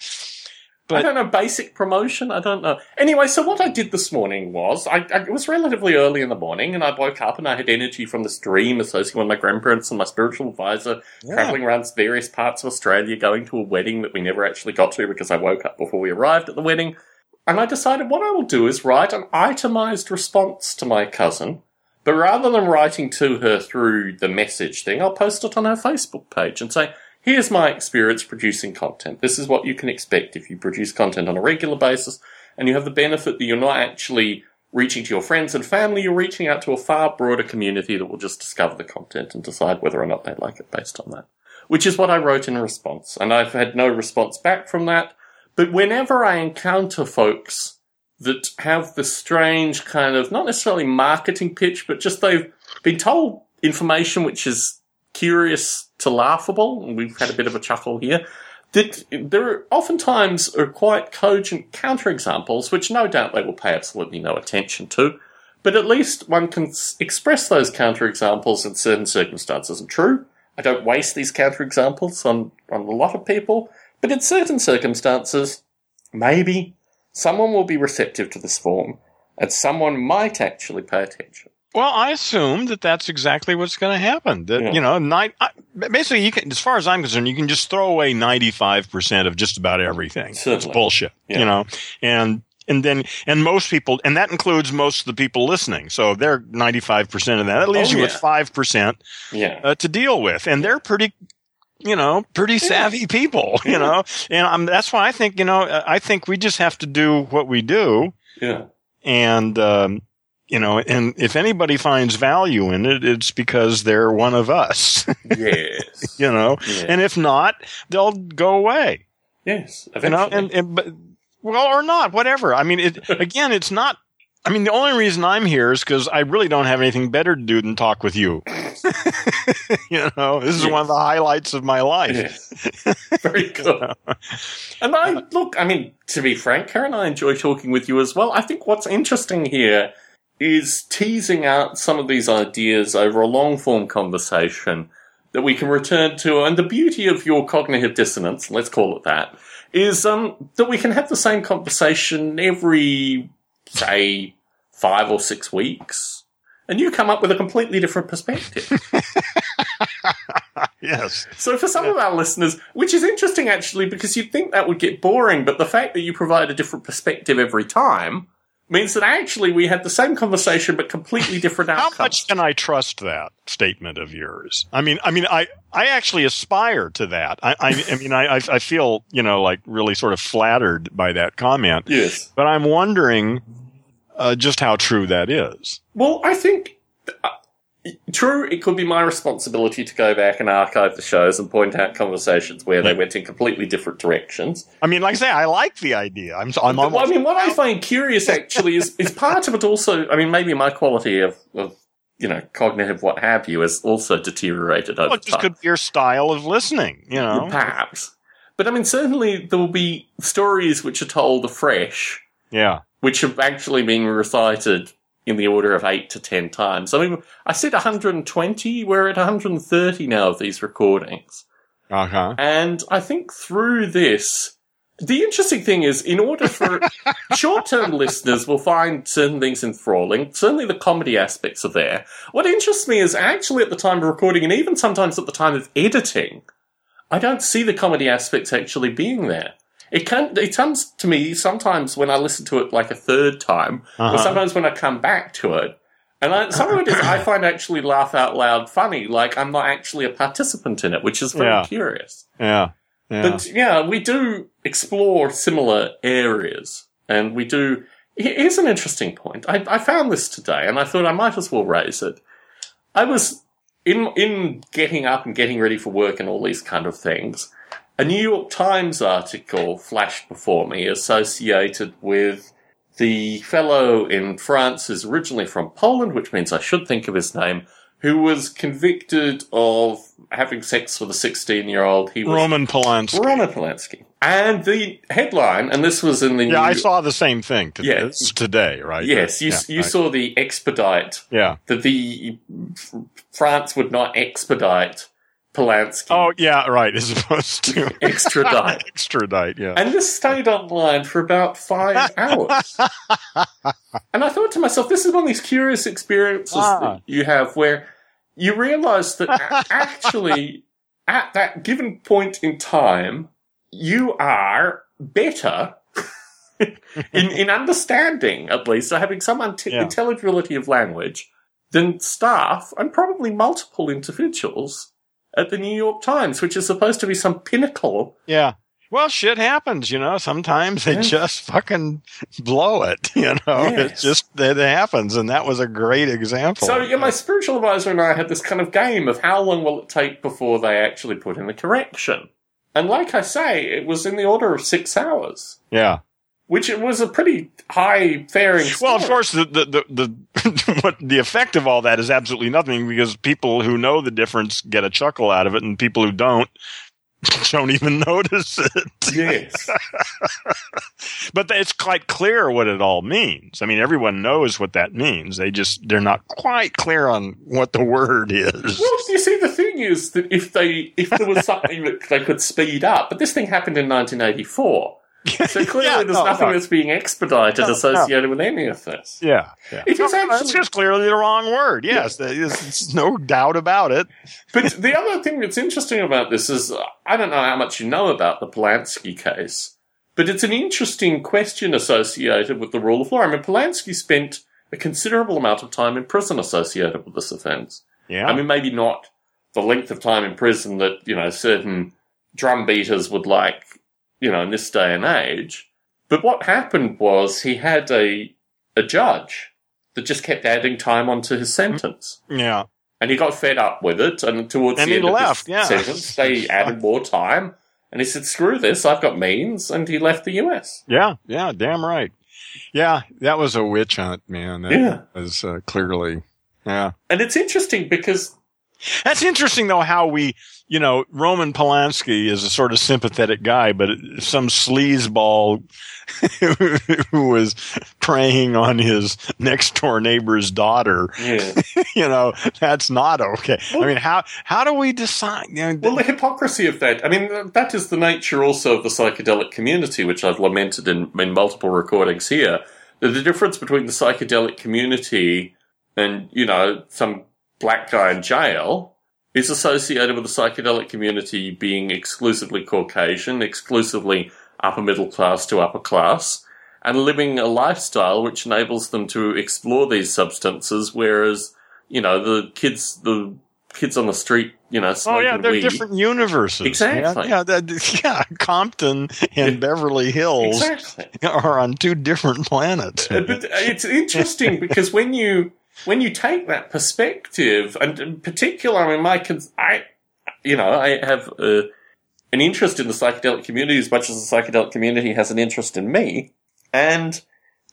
I don't know, basic promotion? I don't know. Anyway, so what I did this morning was, I, I, it was relatively early in the morning, and I woke up and I had energy from this dream associated with my grandparents and my spiritual advisor, traveling around various parts of Australia, going to a wedding that we never actually got to because I woke up before we arrived at the wedding. And I decided what I will do is write an itemized response to my cousin, but rather than writing to her through the message thing, I'll post it on her Facebook page and say, Here's my experience producing content. This is what you can expect if you produce content on a regular basis, and you have the benefit that you're not actually reaching to your friends and family, you're reaching out to a far broader community that will just discover the content and decide whether or not they like it based on that. Which is what I wrote in response, and I've had no response back from that. But whenever I encounter folks that have the strange kind of, not necessarily marketing pitch, but just they've been told information which is curious to laughable, we've had a bit of a chuckle here, that there are oftentimes are quite cogent counterexamples, which no doubt they will pay absolutely no attention to, but at least one can express those counterexamples in certain circumstances. And true, I don't waste these counterexamples on, on a lot of people, but in certain circumstances, maybe someone will be receptive to this form, and someone might actually pay attention. Well, I assume that that's exactly what's going to happen. That Yeah. you know, night, I, basically, you can, as far as I'm concerned, you can just throw away ninety five percent of just about everything. It's bullshit. Yeah. You know, and and then and most people, and that includes most of the people listening. So they're ninety five percent of that. That leaves Oh, you with five percent Yeah. uh, to deal with, and they're pretty, you know, pretty savvy people, you Yeah. know, and um, that's why I think, you know, I think we just have to do what we do, Yeah. and um, you know, and if anybody finds value in it, it's because they're one of us, Yes. you know, Yeah. and if not, they'll go away, yes. you know, Eventually. and, and but, well, or not, whatever. I mean, it, again, it's not, I mean, the only reason I'm here is because I really don't have anything better to do than talk with you. you know, this is Yes. one of the highlights of my life. Yes. Very good. And I look, I mean, to be frank, Karen, I enjoy talking with you as well. I think what's interesting here is teasing out some of these ideas over a long form conversation that we can return to. And the beauty of your cognitive dissonance, let's call it that, is um, that we can have the same conversation every, say, five or six weeks. And you come up with a completely different perspective. Yes. So for some of our listeners, which is interesting actually, because you'd think that would get boring, but the fact that you provide a different perspective every time means that actually we had the same conversation but completely different outcomes. How much can I trust that statement of yours? I mean, I mean, I, I actually aspire to that. I, I, I mean, I, I I feel, you know, like really sort of flattered by that comment, Yes. but I'm wondering, uh, just how true that is. Well, I think uh, true. It could be my responsibility to go back and archive the shows and point out conversations where they went in completely different directions. I mean, like I say, I like the idea. I'm, I'm Well, I mean, what I find curious actually is, is part of it also, I mean, maybe my quality of, of you know, cognitive what have you has also deteriorated over well, it just time. could be your style of listening, you know? Perhaps. But I mean, certainly there will be stories which are told afresh, Yeah. which have actually been recited in the order of eight to ten times. I mean, I said 120, we're at 130 now of these recordings. Uh huh. And I think through this, the interesting thing is, in order for short-term listeners will find certain things enthralling. Certainly, the comedy aspects are there. What interests me is actually at the time of recording, and even sometimes at the time of editing, I don't see the comedy aspects actually being there. It can it comes to me sometimes when I listen to it like a third time, or Uh-huh. sometimes when I come back to it. And I, some of it is I find actually laugh out loud funny, like I'm not actually a participant in it, which is very Yeah. curious. Yeah. Yeah. But yeah, we do explore similar areas, and we do. he- Here's an interesting point. I, I found this today, and I thought I might as well raise it. I was in in getting up and getting ready for work and all these kind of things. A New York Times article flashed before me associated with the fellow in France who's originally from Poland, which means I should think of his name, who was convicted of having sex with a 16 year old. He was Roman Polanski. Roman Polanski. And the headline, and this was in the Yeah, I saw the same thing to- Yeah. today, right? Yes, you, Yeah, you right. saw the expedite Yeah. that the France would not expedite Polanski, Oh, yeah, right. As opposed to extradite. extradite. Yeah. And this stayed online for about five hours. and I thought to myself, this is one of these curious experiences Ah. that you have where you realize that actually, at that given point in time, you are better in, in understanding, at least, or having some Yeah. intelligibility of language than staff and probably multiple individuals at the New York Times, which is supposed to be some pinnacle Yeah. Well, shit happens, you know. Sometimes they Yeah. just fucking blow it, you know. Yes. It just it happens, and that was a great example. So, yeah, my spiritual advisor and I had this kind of game of how long will it take before they actually put in the correction. And like I say, it was in the order of six hours, yeah. Which it was a pretty high faring. Well, of course, the the the, the what the effect of all that is absolutely nothing because people who know the difference get a chuckle out of it, and people who don't don't even notice it. Yes. But it's quite clear what it all means. I mean, everyone knows what that means. They just they're not quite clear on what the word is. Well, you see, the thing is that if they if there was something that they could speed up, but this thing happened in 1984, so clearly Yeah, there's no, nothing no. that's being expedited No, no. associated with any of this. Yeah, yeah. It is No, actually- that's just clearly the wrong word. Yes, there is there's no doubt about it. But the other thing that's interesting about this is I don't know how much you know about the Polanski case, but it's an interesting question associated with the rule of law. I mean, Polanski spent a considerable amount of time in prison associated with this offence. Yeah, I mean, maybe not the length of time in prison that, you know, certain drum beaters would like, you know, in this day and age. But what happened was he had a, a judge that just kept adding time onto his sentence. Yeah. And he got fed up with it, and towards And the he end left, of his yeah. sentence, they added more time, and he said, "Screw this! I've got means," and he left the U.S. Yeah. Yeah. Damn right. Yeah. That was a witch hunt, man. That Yeah. was uh, clearly. Yeah. And it's interesting because That's interesting, though, how we, you know, Roman Polanski is a sort of sympathetic guy, but some sleazeball who was preying on his next door neighbor's daughter, yeah, you know, that's not okay. I mean, how, how do we decide? You know, well, the hypocrisy of that. I mean, that is the nature also of the psychedelic community, which I've lamented in, in multiple recordings here. That the difference between the psychedelic community and you know some black guy in jail is associated with the psychedelic community being exclusively Caucasian, exclusively upper middle class to upper class, and living a lifestyle which enables them to explore these substances, whereas, you know, the kids, the kids on the street, you know, Oh yeah, they're weed. different universes. Exactly. Yeah, yeah, that, yeah. Compton and Beverly Hills Exactly. are on two different planets. Uh, but it's interesting because when you when you take that perspective, and in particular, I mean, my cons- I, you know, I have uh, an interest in the psychedelic community as much as the psychedelic community has an interest in me, and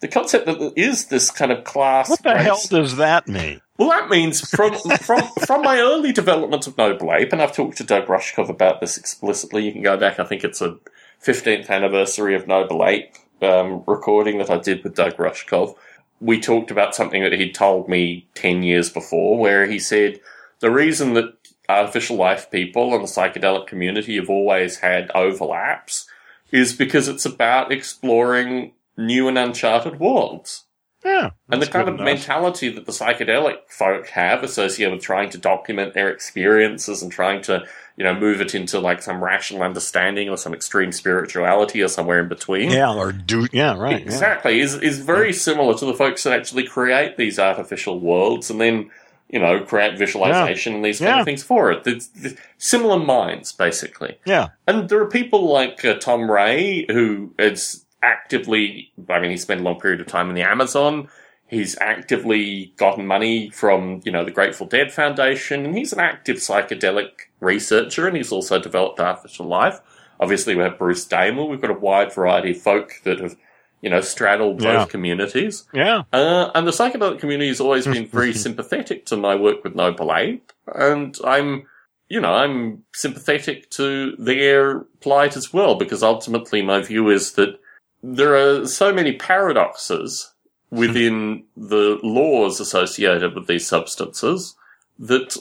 the concept that there is this kind of class. What the race- hell does that mean? Well, that means from from from my early development of Noble Ape, and I've talked to Doug Rushkoff about this explicitly. You can go back. I think it's a 15th anniversary of Noble Ape um, recording that I did with Doug Rushkoff. We talked about something that he'd told me 10 years before, where he said the reason that artificial life people and the psychedelic community have always had overlaps is because it's about exploring new and uncharted worlds. Yeah, And the kind of enough. mentality that the psychedelic folk have associated with trying to document their experiences and trying to, you know, move it into like some rational understanding or some extreme spirituality or somewhere in between. Yeah, or do yeah, right. yeah. Exactly. Is is very similar to the folks that actually create these artificial worlds and then, you know, create visualization and these kind Yeah. of things for it. It's, it's similar minds, basically. Yeah. And there are people like uh, Tom Ray who is actively, I mean, he spent a long period of time in the Amazon. He's actively gotten money from, you know, the Grateful Dead Foundation, and he's an active psychedelic researcher, and he's also developed artificial life. Obviously, we have Bruce Damer. We've got a wide variety of folk that have, you know, straddled both Yeah. communities. Yeah. Uh, and the psychedelic community has always been very sympathetic to my work with Noble Ape, and I'm, you know, I'm sympathetic to their plight as well, because ultimately my view is that there are so many paradoxes within the laws associated with these substances that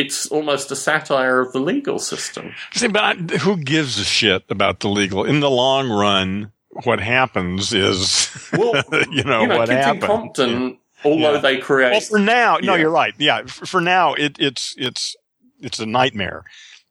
it's almost a satire of the legal system. See, but I, who gives a shit about the legal? In the long run, what happens is, Well, you know, you know, what in Compton, although Yeah. they create Well, for now, no, Yeah. you're right. Yeah, for, for now, it, it's it's it's a nightmare.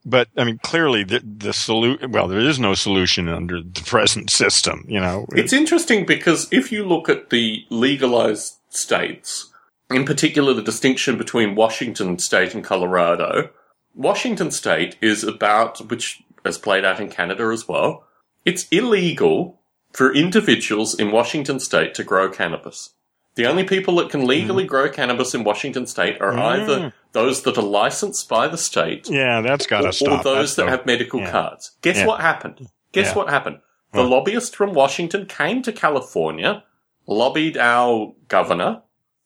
But I mean, clearly, the the solution. Well, there is no solution under the present system. You know, It's interesting because if you look at the legalized states, in particular the distinction between Washington state and Colorado, Washington state is about, which has played out in Canada as well, it's illegal for individuals in Washington state to grow cannabis. The only people that can legally grow cannabis in Washington state are either Mm. those that are licensed by the state yeah, that's got or, to or those That's that the- have medical yeah. cards. Guess Yeah. what happened? Guess Yeah. what happened? The lobbyist from Washington came to California, lobbied our governor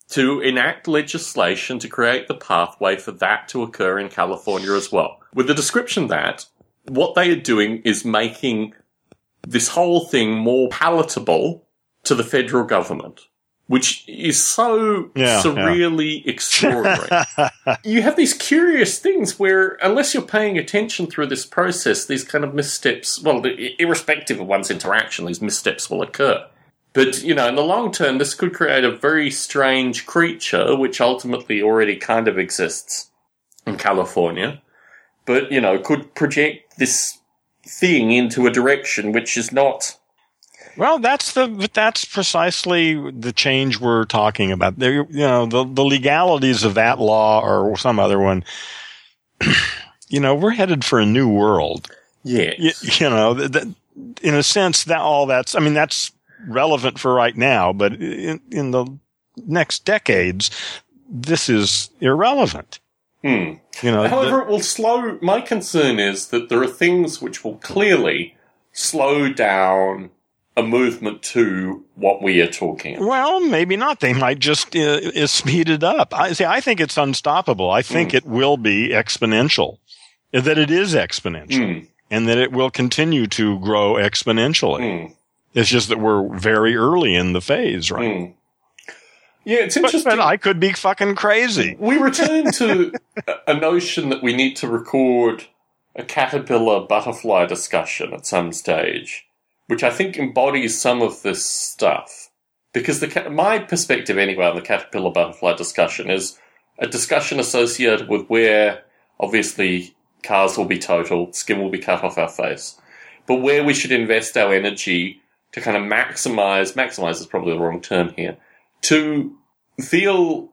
to enact legislation to create the pathway for that to occur in California as well. With the description that what they are doing is making this whole thing more palatable to the federal government, which is so Yeah, yeah. surreally extraordinary you have these curious things where, unless you're paying attention through this process, these kind of missteps, well, irrespective of one's interaction, these missteps will occur. But, you know, in the long term, this could create a very strange creature, which ultimately already kind of exists in California, but, you know, could project this thing into a direction which is not. Well, that's the that's precisely the change we're talking about. There, you know, the the legalities of that law or some other one. you know, we're headed for a new world. Yeah. You, you know, th- th- in a sense, that all that's. I mean, that's relevant for right now, but in, in the next decades, this is irrelevant. Hmm. You know, However, the- it will slow. My concern is that there are things which will clearly slow down a movement to what we are talking about. well, maybe not. They might just uh, speed it up. I see. I think it's unstoppable. I think Hmm. it will be exponential. That it is exponential, Hmm. and that it will continue to grow exponentially. Hmm. It's just that we're very early in the phase, right? Hmm. Yeah, it's interesting. but I could be fucking crazy. we return to a- a notion that we need to record a caterpillar butterfly discussion at some stage, which I think embodies some of this stuff. Because the my perspective, anyway, on the caterpillar butterfly discussion is a discussion associated with where, obviously, cars will be totaled, skin will be cut off our face, but where we should invest our energy to kind of maximize, maximize is probably the wrong term here, to feel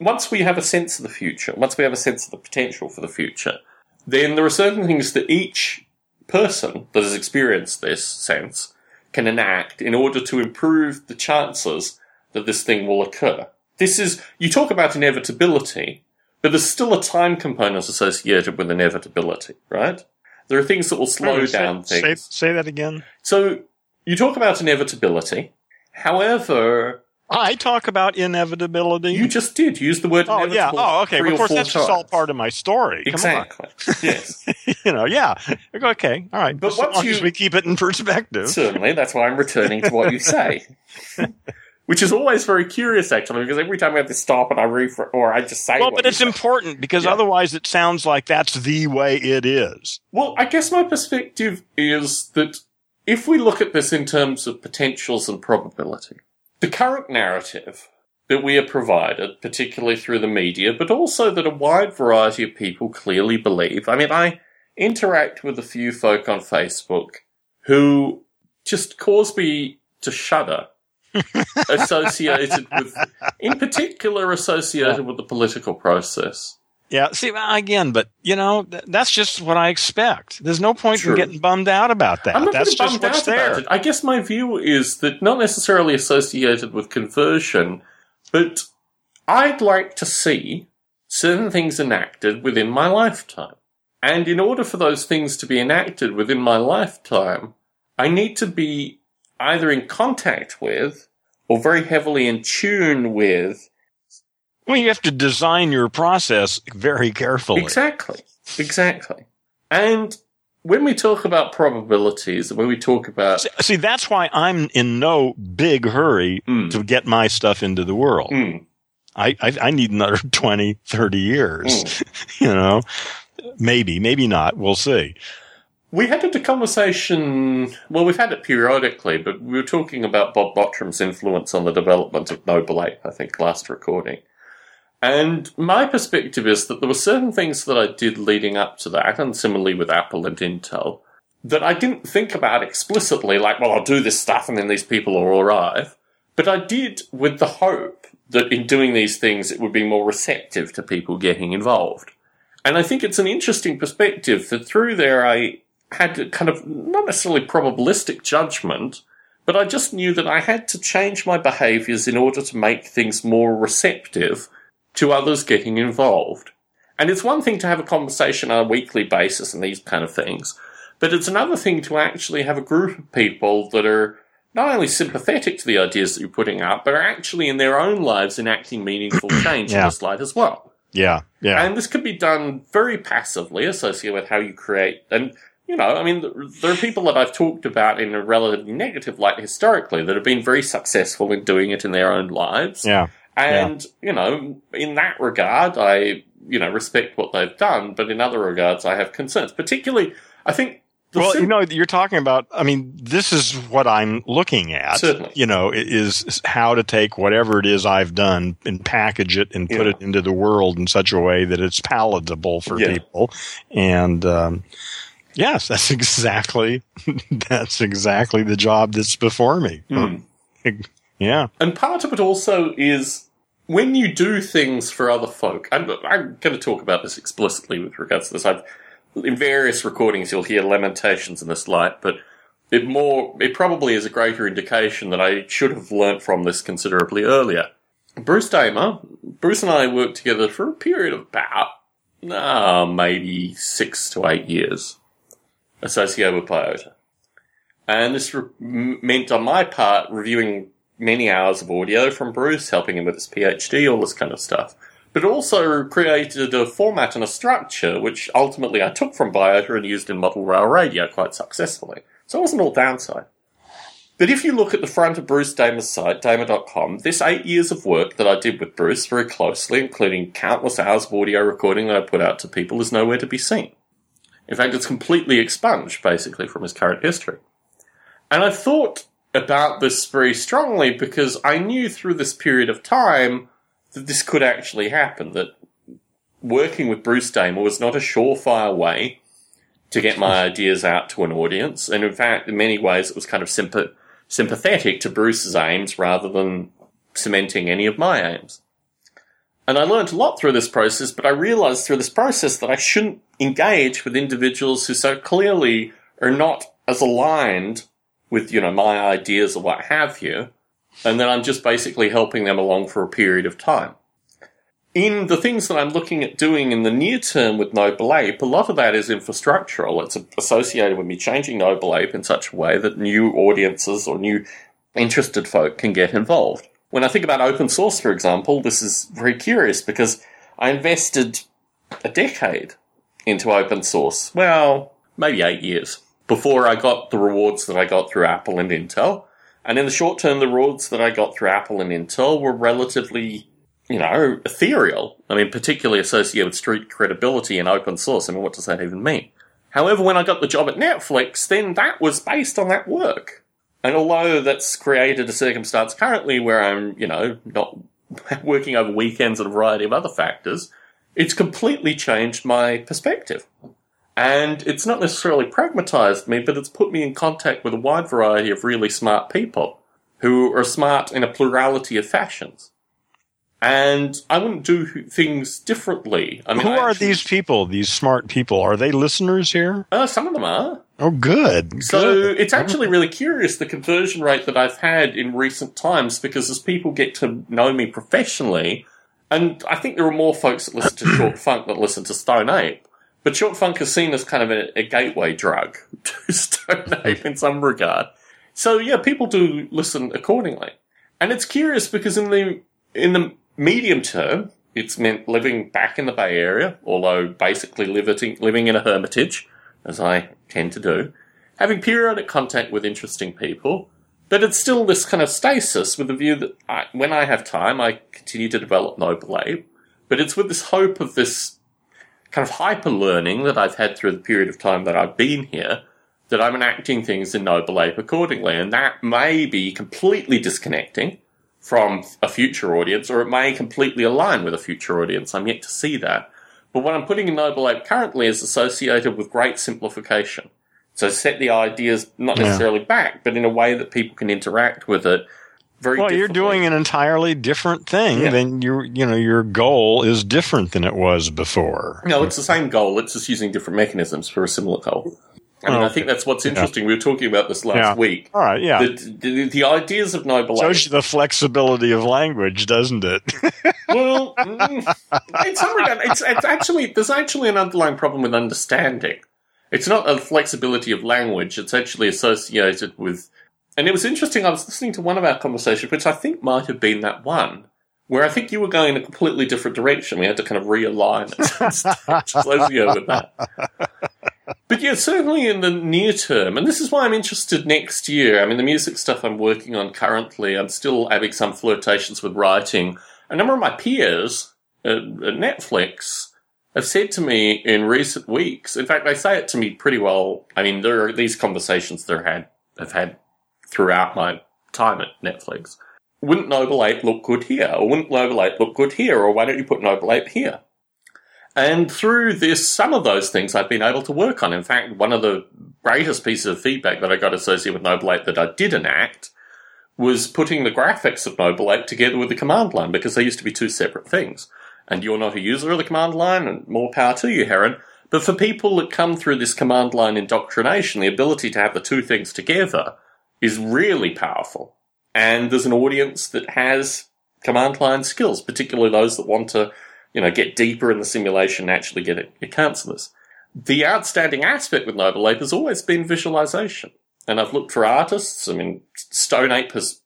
once we have a sense of the future, once we have a sense of the potential for the future, then there are certain things that each person that has experienced this sense can enact in order to improve the chances that this thing will occur. This is, you talk about inevitability, but there's still a time component associated with inevitability, right? There are things that will slow Say- down say, things. Say that again. So, you talk about inevitability. However, I talk about inevitability. you just did use the word oh yeah. Oh okay. Of course, that's just all part of my story. Come on. Exactly. yes. you know, yeah. Okay, all right. But once you- we keep it in perspective. Certainly. That's why I'm returning to what you say. Which is always very curious, actually, because every time I have to stop and I read or I just say well, what but it's say. important because Yeah. otherwise it sounds like that's the way it is. Well, I guess my perspective is that if we look at this in terms of potentials and probability, the current narrative that we are provided, particularly through the media, but also that a wide variety of people clearly believe. I mean, I interact with a few folk on Facebook who just cause me to shudder. associated with, in particular, associated with the political process. Yeah. See, again, but you know, th- that's just what I expect. There's no point True. in getting bummed out about that. I'm not that's really just what's there. it. I guess my view is that not necessarily associated with conversion, but I'd like to see certain things enacted within my lifetime. And in order for those things to be enacted within my lifetime, I need to be either in contact with or very heavily in tune with Well, you have to design your process very carefully. Exactly. Exactly. And when we talk about probabilities when we talk about See- that's why I'm in no big hurry Mm. to get my stuff into the world. Mm, I, I, I need another 20, 30 years, mm. you know, maybe, maybe not. We'll see. we had a conversation, well, we've had it periodically, but we were talking about Bob Bottram's influence on the development of Noble Ape, I think, last recording. And my perspective is that there were certain things that I did leading up to that, and similarly with Apple and Intel, that I didn't think about explicitly, like, well, I'll do this stuff and then these people will arrive. But I did with the hope that in doing these things it would be more receptive to people getting involved. And I think it's an interesting perspective that through there I had kind of not necessarily probabilistic judgment, but I just knew that I had to change my behaviors in order to make things more receptive to others getting involved. And it's one thing to have a conversation on a weekly basis and these kind of things, but it's another thing to actually have a group of people that are not only sympathetic to the ideas that you're putting out, but are actually in their own lives enacting meaningful change in Yeah. this light as well. Yeah. Yeah. And this could be done very passively, associated with how you create. And, you know, I mean, there are people that I've talked about in a relatively negative light historically that have been very successful in doing it in their own lives. yeah. And, you know, in that regard, I, you know, respect what they've done, but in other regards, I have concerns. Particularly, I think. The Well, sim- you know, you're talking about, I mean, this is what I'm looking at. Certainly. You know, is how to take whatever it is I've done and package it and put Yeah. it into the world in such a way that it's palatable for Yeah. people. And, um, yes, that's exactly, that's exactly the job that's before me. Hmm. Yeah. And part of it also is when you do things for other folk. I'm, I'm going to talk about this explicitly with regards to this. I've in various recordings you'll hear lamentations in this light, but it more it probably is a greater indication that I should have learnt from this considerably earlier. Bruce Damer, Bruce and I worked together for a period of about uh, maybe six to eight years associated with Biota. And this re- meant on my part reviewing many hours of audio from Bruce, helping him with his PhD, all this kind of stuff. But also created a format and a structure which ultimately I took from Biota and used in model rail radio quite successfully. So it wasn't all downside. But if you look at the front of Bruce Damer's site, damer.com, this eight years of work that I did with Bruce very closely, including countless hours of audio recording that I put out to people, is nowhere to be seen. In fact, it's completely expunged, basically, from his current history. And I thought about this very strongly because I knew through this period of time that this could actually happen, that working with Bruce Damer was not a surefire way to get my ideas out to an audience. And in fact, in many ways, it was kind of simple sympathetic to Bruce's aims rather than cementing any of my aims. And I learned a lot through this process, but I realized through this process that I shouldn't engage with individuals who so clearly are not as aligned with, you know, my ideas or what have you, and then I'm just basically helping them along for a period of time in the things that I'm looking at doing in the near term with Noble Ape, a lot of that is infrastructural. It's associated with me changing Noble Ape in such a way that new audiences or new interested folk can get involved. When I think about open source, for example, this is very curious because I invested a decade into open source. Well, maybe eight years before I got the rewards that I got through Apple and Intel. And in the short term, the rewards that I got through Apple and Intel were relatively you know, ethereal. I mean, particularly associated with street credibility and open source. I mean, what does that even mean? However, when I got the job at Netflix, then that was based on that work. And although that's created a circumstance currently where I'm, you know, not working over weekends and a variety of other factors, it's completely changed my perspective. And it's not necessarily pragmatized me, but it's put me in contact with a wide variety of really smart people who are smart in a plurality of fashions and I wouldn't do things differently. I mean, who I are actually, these people? These smart people? Are they listeners here? Uh, some of them are. Oh, good. So good. it's actually really curious the conversion rate that I've had in recent times because as people get to know me professionally, and I think there are more folks that listen to short funk that listen to Stone Ape, but short funk is seen as kind of a, a gateway drug to Stone Ape in some regard. So yeah, people do listen accordingly, and it's curious because in the in the Medium term, it's meant living back in the Bay Area, although basically living, living in a hermitage, as I tend to do, having periodic contact with interesting people, but it's still this kind of stasis with the view that I, when I have time, I continue to develop Noble Ape, but it's with this hope of this kind of hyper learning that I've had through the period of time that I've been here, that I'm enacting things in Noble Ape accordingly, and that may be completely disconnecting from a future audience, or it may completely align with a future audience. I'm yet to see that. But what I'm putting in Noble Ape currently is associated with great simplification. So set the ideas not necessarily yeah. back, but in a way that people can interact with it. Very well, you're doing an entirely different thing yeah. than your, you know, your goal is different than it was before. No, it's the same goal. It's just using different mechanisms for a similar goal. I mean, oh, I think that's what's interesting. Yeah. We were talking about this last yeah. week. All right, yeah. The, the, the ideas of Noble Shows you the flexibility of language, doesn't it? well, mm, in some regard, it's, it's actually there's actually an underlying problem with understanding. It's not a flexibility of language. It's actually associated with. And it was interesting. I was listening to one of our conversations, which I think might have been that one, where I think you were going in a completely different direction. We had to kind of realign it associated with that. But yeah, certainly in the near term, and this is why I'm interested next year. I mean, the music stuff I'm working on currently, I'm still having some flirtations with writing. A number of my peers at, Netflix have said to me in recent weeks, in fact, they say it to me pretty well. I mean, there are these conversations that had, have had throughout my time at Netflix. Wouldn't Noble Ape look good here? Or wouldn't Noble Ape look good here? Or why don't you put Noble Ape here? And through this, some of those things I've been able to work on. In fact, one of the greatest pieces of feedback that I got associated with Noble Ape that I did enact was putting the graphics of Noble Ape together with the command line because they used to be two separate things. And you're not a user of the command line, and more power to you, Heron. But for people that come through this command line indoctrination, the ability to have the two things together is really powerful. And there's an audience that has command line skills, particularly those that want to, you know, get deeper in the simulation and actually get, get counselors. The outstanding aspect with Noble Ape has always been visualization. And I've looked for artists. I mean, Stone Ape has,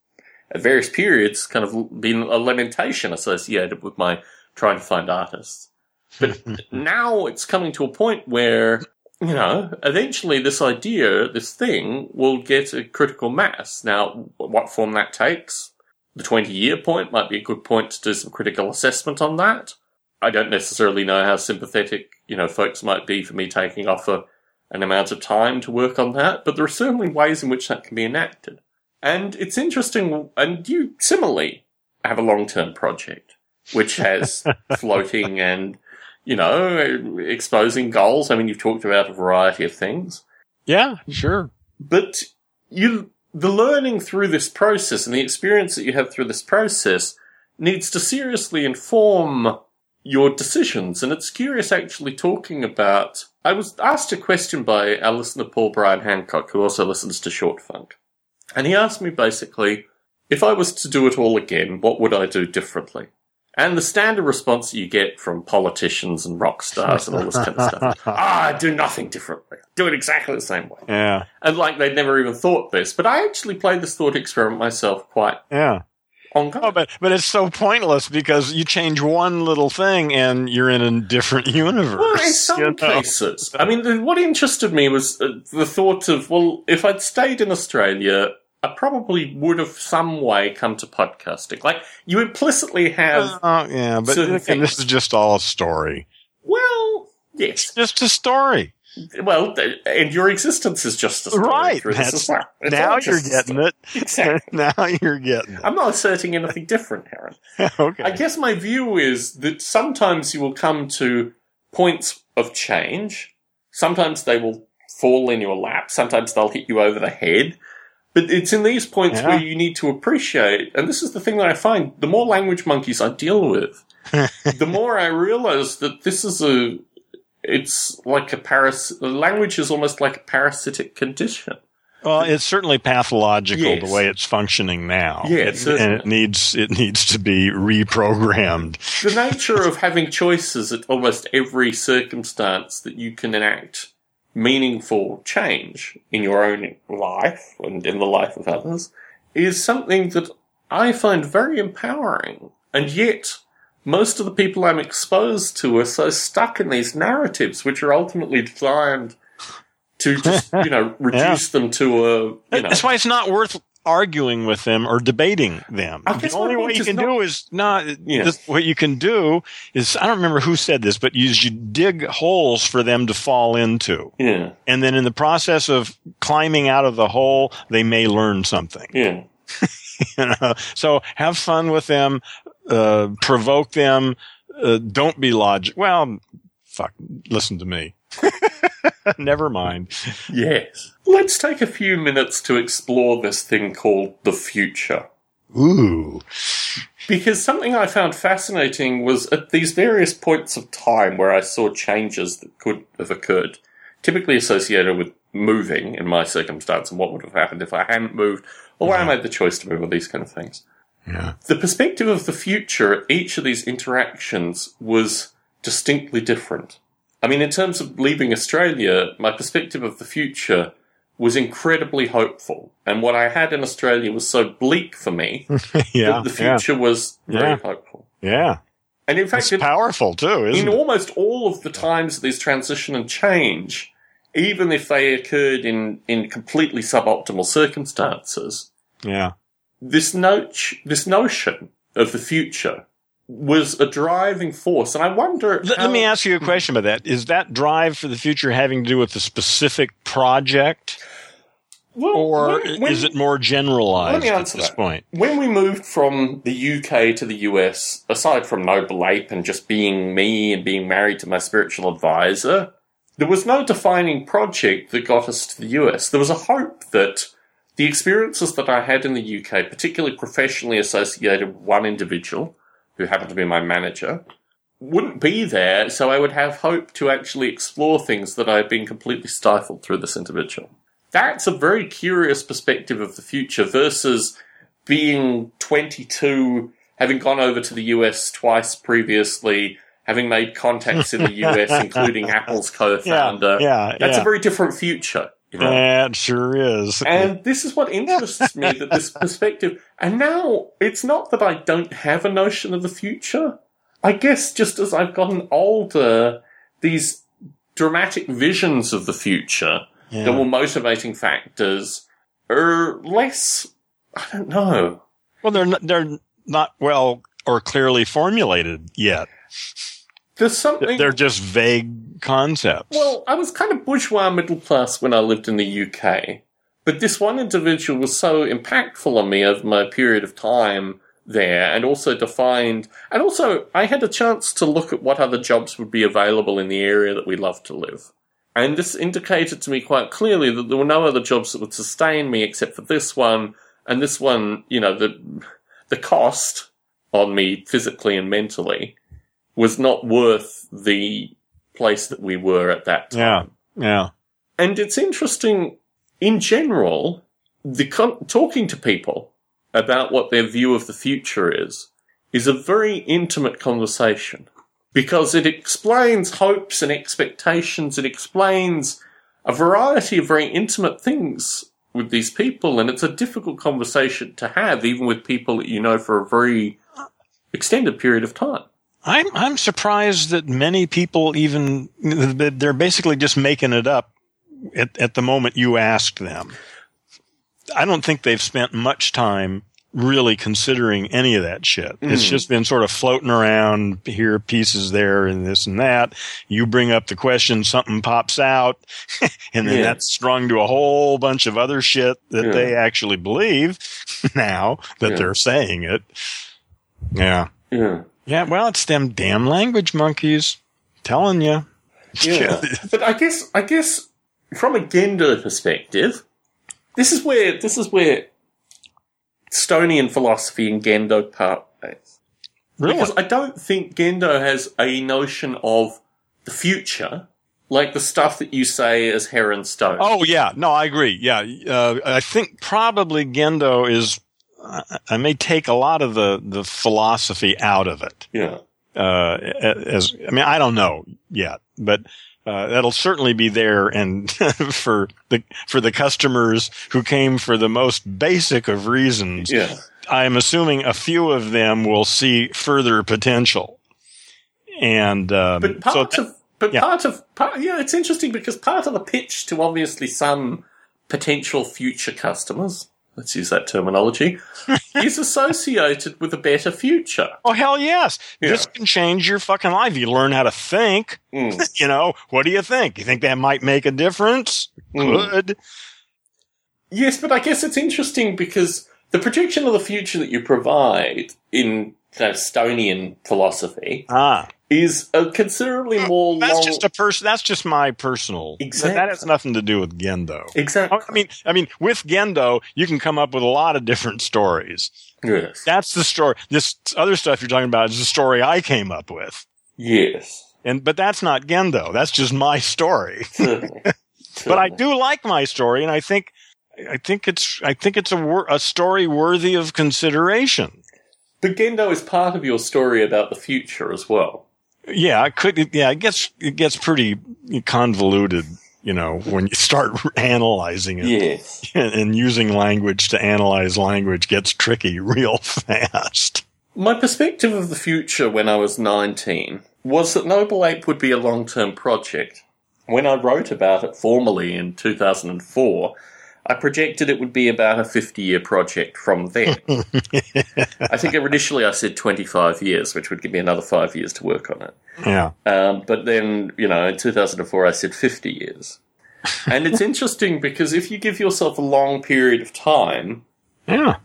at various periods, kind of been a lamentation associated with my trying to find artists. But now it's coming to a point where, you know, eventually this idea, this thing, will get a critical mass. Now, what form that takes, the 20 year point might be a good point to do some critical assessment on that. I don't necessarily know how sympathetic, you know, folks might be for me taking off a, an amount of time to work on that, but there are certainly ways in which that can be enacted. And it's interesting, and you similarly have a long term project, which has floating and, you know, exposing goals. I mean, you've talked about a variety of things. Yeah, sure. But you, the learning through this process and the experience that you have through this process needs to seriously inform your decisions. And it's curious actually talking about. I was asked a question by our listener Paul Brian Hancock, who also listens to Short Funk. And he asked me basically, if I was to do it all again, what would I do differently? And the standard response you get from politicians and rock stars and all this kind of stuff. ah, do nothing differently. Do it exactly the same way. Yeah. And like they'd never even thought this. But I actually played this thought experiment myself quite Yeah. ongoing. Oh, but but it's so pointless because you change one little thing and you're in a different universe. Well, in some you know? cases. I mean, the, what interested me was uh, the thought of, well, if I'd stayed in Australia, I probably would have some way come to podcasting. Like, you implicitly have, Oh, yeah, but again, this is just all a story. well, yes. Just a story. Well, and your existence is just a story Right. That's- well. Now you're getting it. Exactly. now you're getting it. I'm not asserting anything different, Heron. okay. I guess my view is that sometimes you will come to points of change. Sometimes they will fall in your lap. Sometimes they'll hit you over the head. But it's in these points Yeah. where you need to appreciate, and this is the thing that I find, the more language monkeys I deal with, the more I realize that this is a, it's like a paras, language is almost like a parasitic condition. well, it's certainly pathological Yes. the way it's functioning now. Yeah, and it needs it needs to be reprogrammed. the nature of having choices at almost every circumstance that you can enact meaningful change in your own life and in the life of others is something that I find very empowering. And yet, most of the people I'm exposed to are so stuck in these narratives, which are ultimately designed to just, you know, reduce them to a, you know, That's why it's not worth arguing with them or debating them. The only way you can not- do is not. Yeah. this- what you can do is I don't remember who said this, but is you dig holes for them to fall into, yeah, and then in the process of climbing out of the hole, they may learn something. yeah. you know? So have fun with them, uh, provoke them. Uh, don't be logic. Well, fuck. Listen to me. Never mind. Yes. Let's take a few minutes to explore this thing called the future. Ooh. Because something I found fascinating was at these various points of time where I saw changes that could have occurred, typically associated with moving in my circumstance and what would have happened if I hadn't moved or why I made the choice to move or these kind of things. Yeah. The perspective of the future at each of these interactions was distinctly different. I mean, in terms of leaving Australia, my perspective of the future was incredibly hopeful. And what I had in Australia was so bleak for me Yeah. that the future was very Yeah. hopeful. Yeah. yeah. And in fact, It's powerful too, isn't in it? almost all of the times of these transition and change, even if they occurred in, in completely suboptimal circumstances, Yeah. this this notion of the future was a driving force. And I wonder. Let, how- let me ask you a question about that. Is that drive for the future having to do with a specific project, well, or when- when- is it more generalized Let me at answer this that. point? When we moved from the UK to the US, aside from Noble Ape and just being me and being married to my spiritual advisor, there was no defining project that got us to the US. There was a hope that the experiences that I had in the UK, particularly professionally associated with one individual, who happened to be my manager, wouldn't be there, so I would have hope to actually explore things that I had been completely stifled through this individual. That's a very curious perspective of the future versus being 22, having gone over to the US twice previously, having made contacts in the US, including Apple's co-founder. yeah, That's yeah. a very different future. You know? That sure is. And this is what interests me that this perspective. And now it's not that I don't have a notion of the future. I guess just as I've gotten older, these dramatic visions of the future Yeah. that were motivating factors are less. I don't know. Well, they're not, they're not well or clearly formulated yet. There's something. They're just vague concepts. Well, I was kind of bourgeois middle class when I lived in the UK, but this one individual was so impactful on me over my period of time there, and also defined, and also I had a chance to look at what other jobs would be available in the area that we love to live. And this indicated to me quite clearly that there were no other jobs that would sustain me except for this one, and this one, you know, the, the cost on me physically and mentally was not worth the place that we were at that time. yeah, yeah. And it's interesting, in general, the con- talking to people about what their view of the future is, is a very intimate conversation. Because it explains hopes and expectations, it explains a variety of very intimate things with these people, and it's a difficult conversation to have, even with people that you know for a very extended period of time. I'm I'm surprised that many people even they're basically just making it up at, at the moment you ask them. I don't think they've spent much time really considering any of that shit. It's mm. just been sort of floating around here, pieces there, and this and that. You bring up the question, something pops out, and then Yeah. that's strung to a whole bunch of other shit that Yeah. they actually believe now that Yeah. they're saying it. Yeah. Yeah. Yeah, well, it's them damn language monkeys. Telling you. Yeah. but I guess I guess from a gender perspective, this is where this is where Stonian philosophy and Gendo part ways. really? Because I don't think Gendo has a notion of the future like the stuff that you say as Heron Stone. Oh yeah, no, I agree. Yeah, uh, I think probably Gendo is. I I may take a lot of the the philosophy out of it. yeah. Uh, as I mean, I don't know yet, but uh, that'll certainly be there. And for the for the customers who came for the most basic of reasons, Yeah. I'm assuming a few of them will see further potential. And um, But part so of but yeah. part of part, yeah, it's interesting because part of the pitch to obviously some potential future customers, let's use that terminology, is associated with a better future. Oh hell yes! This can change your fucking life. You learn how to think. Mm. You know, what do you think? You think that might make a difference? Mm. Good. Yes, but I guess it's interesting because the projection of the future that you provide in Stonian philosophy Ah, is a considerably eh, more that's long. just a person. That's just my personal. Exactly. That has nothing to do with Gendo. exactly. I mean, I mean, with Gendo, you can come up with a lot of different stories. Yes. That's the story. This other stuff you're talking about is the story I came up with. yes. And but that's not Gendo. That's just my story. Certainly. but I do like my story, and I think I think it's I think it's a wor- a story worthy of consideration. But Gendo is part of your story about the future as well. Yeah, I could. Yeah, it gets it gets pretty convoluted, you know, when you start analyzing it Yes. and using language to analyze language gets tricky real fast. My perspective of the future when I was 19 was that Noble Ape would be a long term project. When I wrote about it formally in 2004, I projected it would be about a 50 year project from then. I think initially I said 25 years, which would give me another five years to work on it. Yeah, Um, but then, you know, in 2004, I said 50 years. And it's interesting because if you give yourself a long period of time, yeah,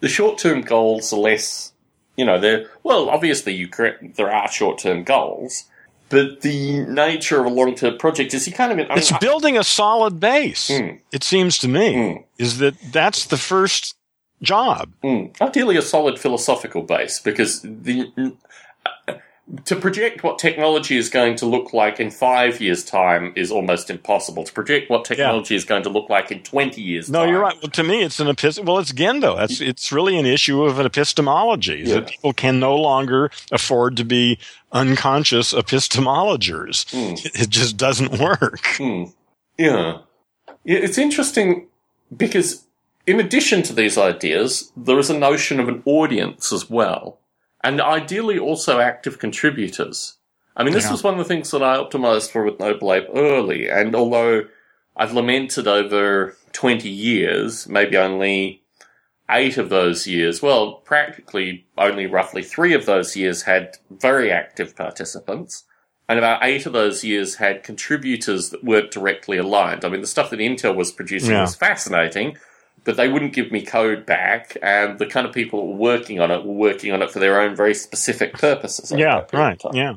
the short term goals are less, you know, they're, well, obviously you correct, there are short term goals, but the nature of a long term project is you kind of, I mean, it's I- building a solid base. Mm. It seems to me Mm. is that that's the first job. Mm. Ideally, a solid philosophical base because the to project what technology is going to look like in five years' time is almost impossible. To project what technology is going to look like in twenty years. No, time. you're right. Well, to me, it's an epist. Well, it's Gendo. That's it's really an issue of an epistemology. Yeah. That people can no longer afford to be unconscious epistemologers. Mm. It just doesn't work. Yeah. yeah. It's interesting because, in addition to these ideas, there is a notion of an audience as well, and ideally also active contributors. I mean, this Yeah. was one of the things that I optimized for with Noble Ape early, and although I've lamented over 20 years, maybe only eight of those years, well, practically only roughly three of those years had very active participants. And about eight of those years had contributors that weren't directly aligned. I mean, the stuff that Intel was producing Yeah. was fascinating, but they wouldn't give me code back, and the kind of people that were working on it were working on it for their own very specific purposes. Yeah, that period of right. Yeah,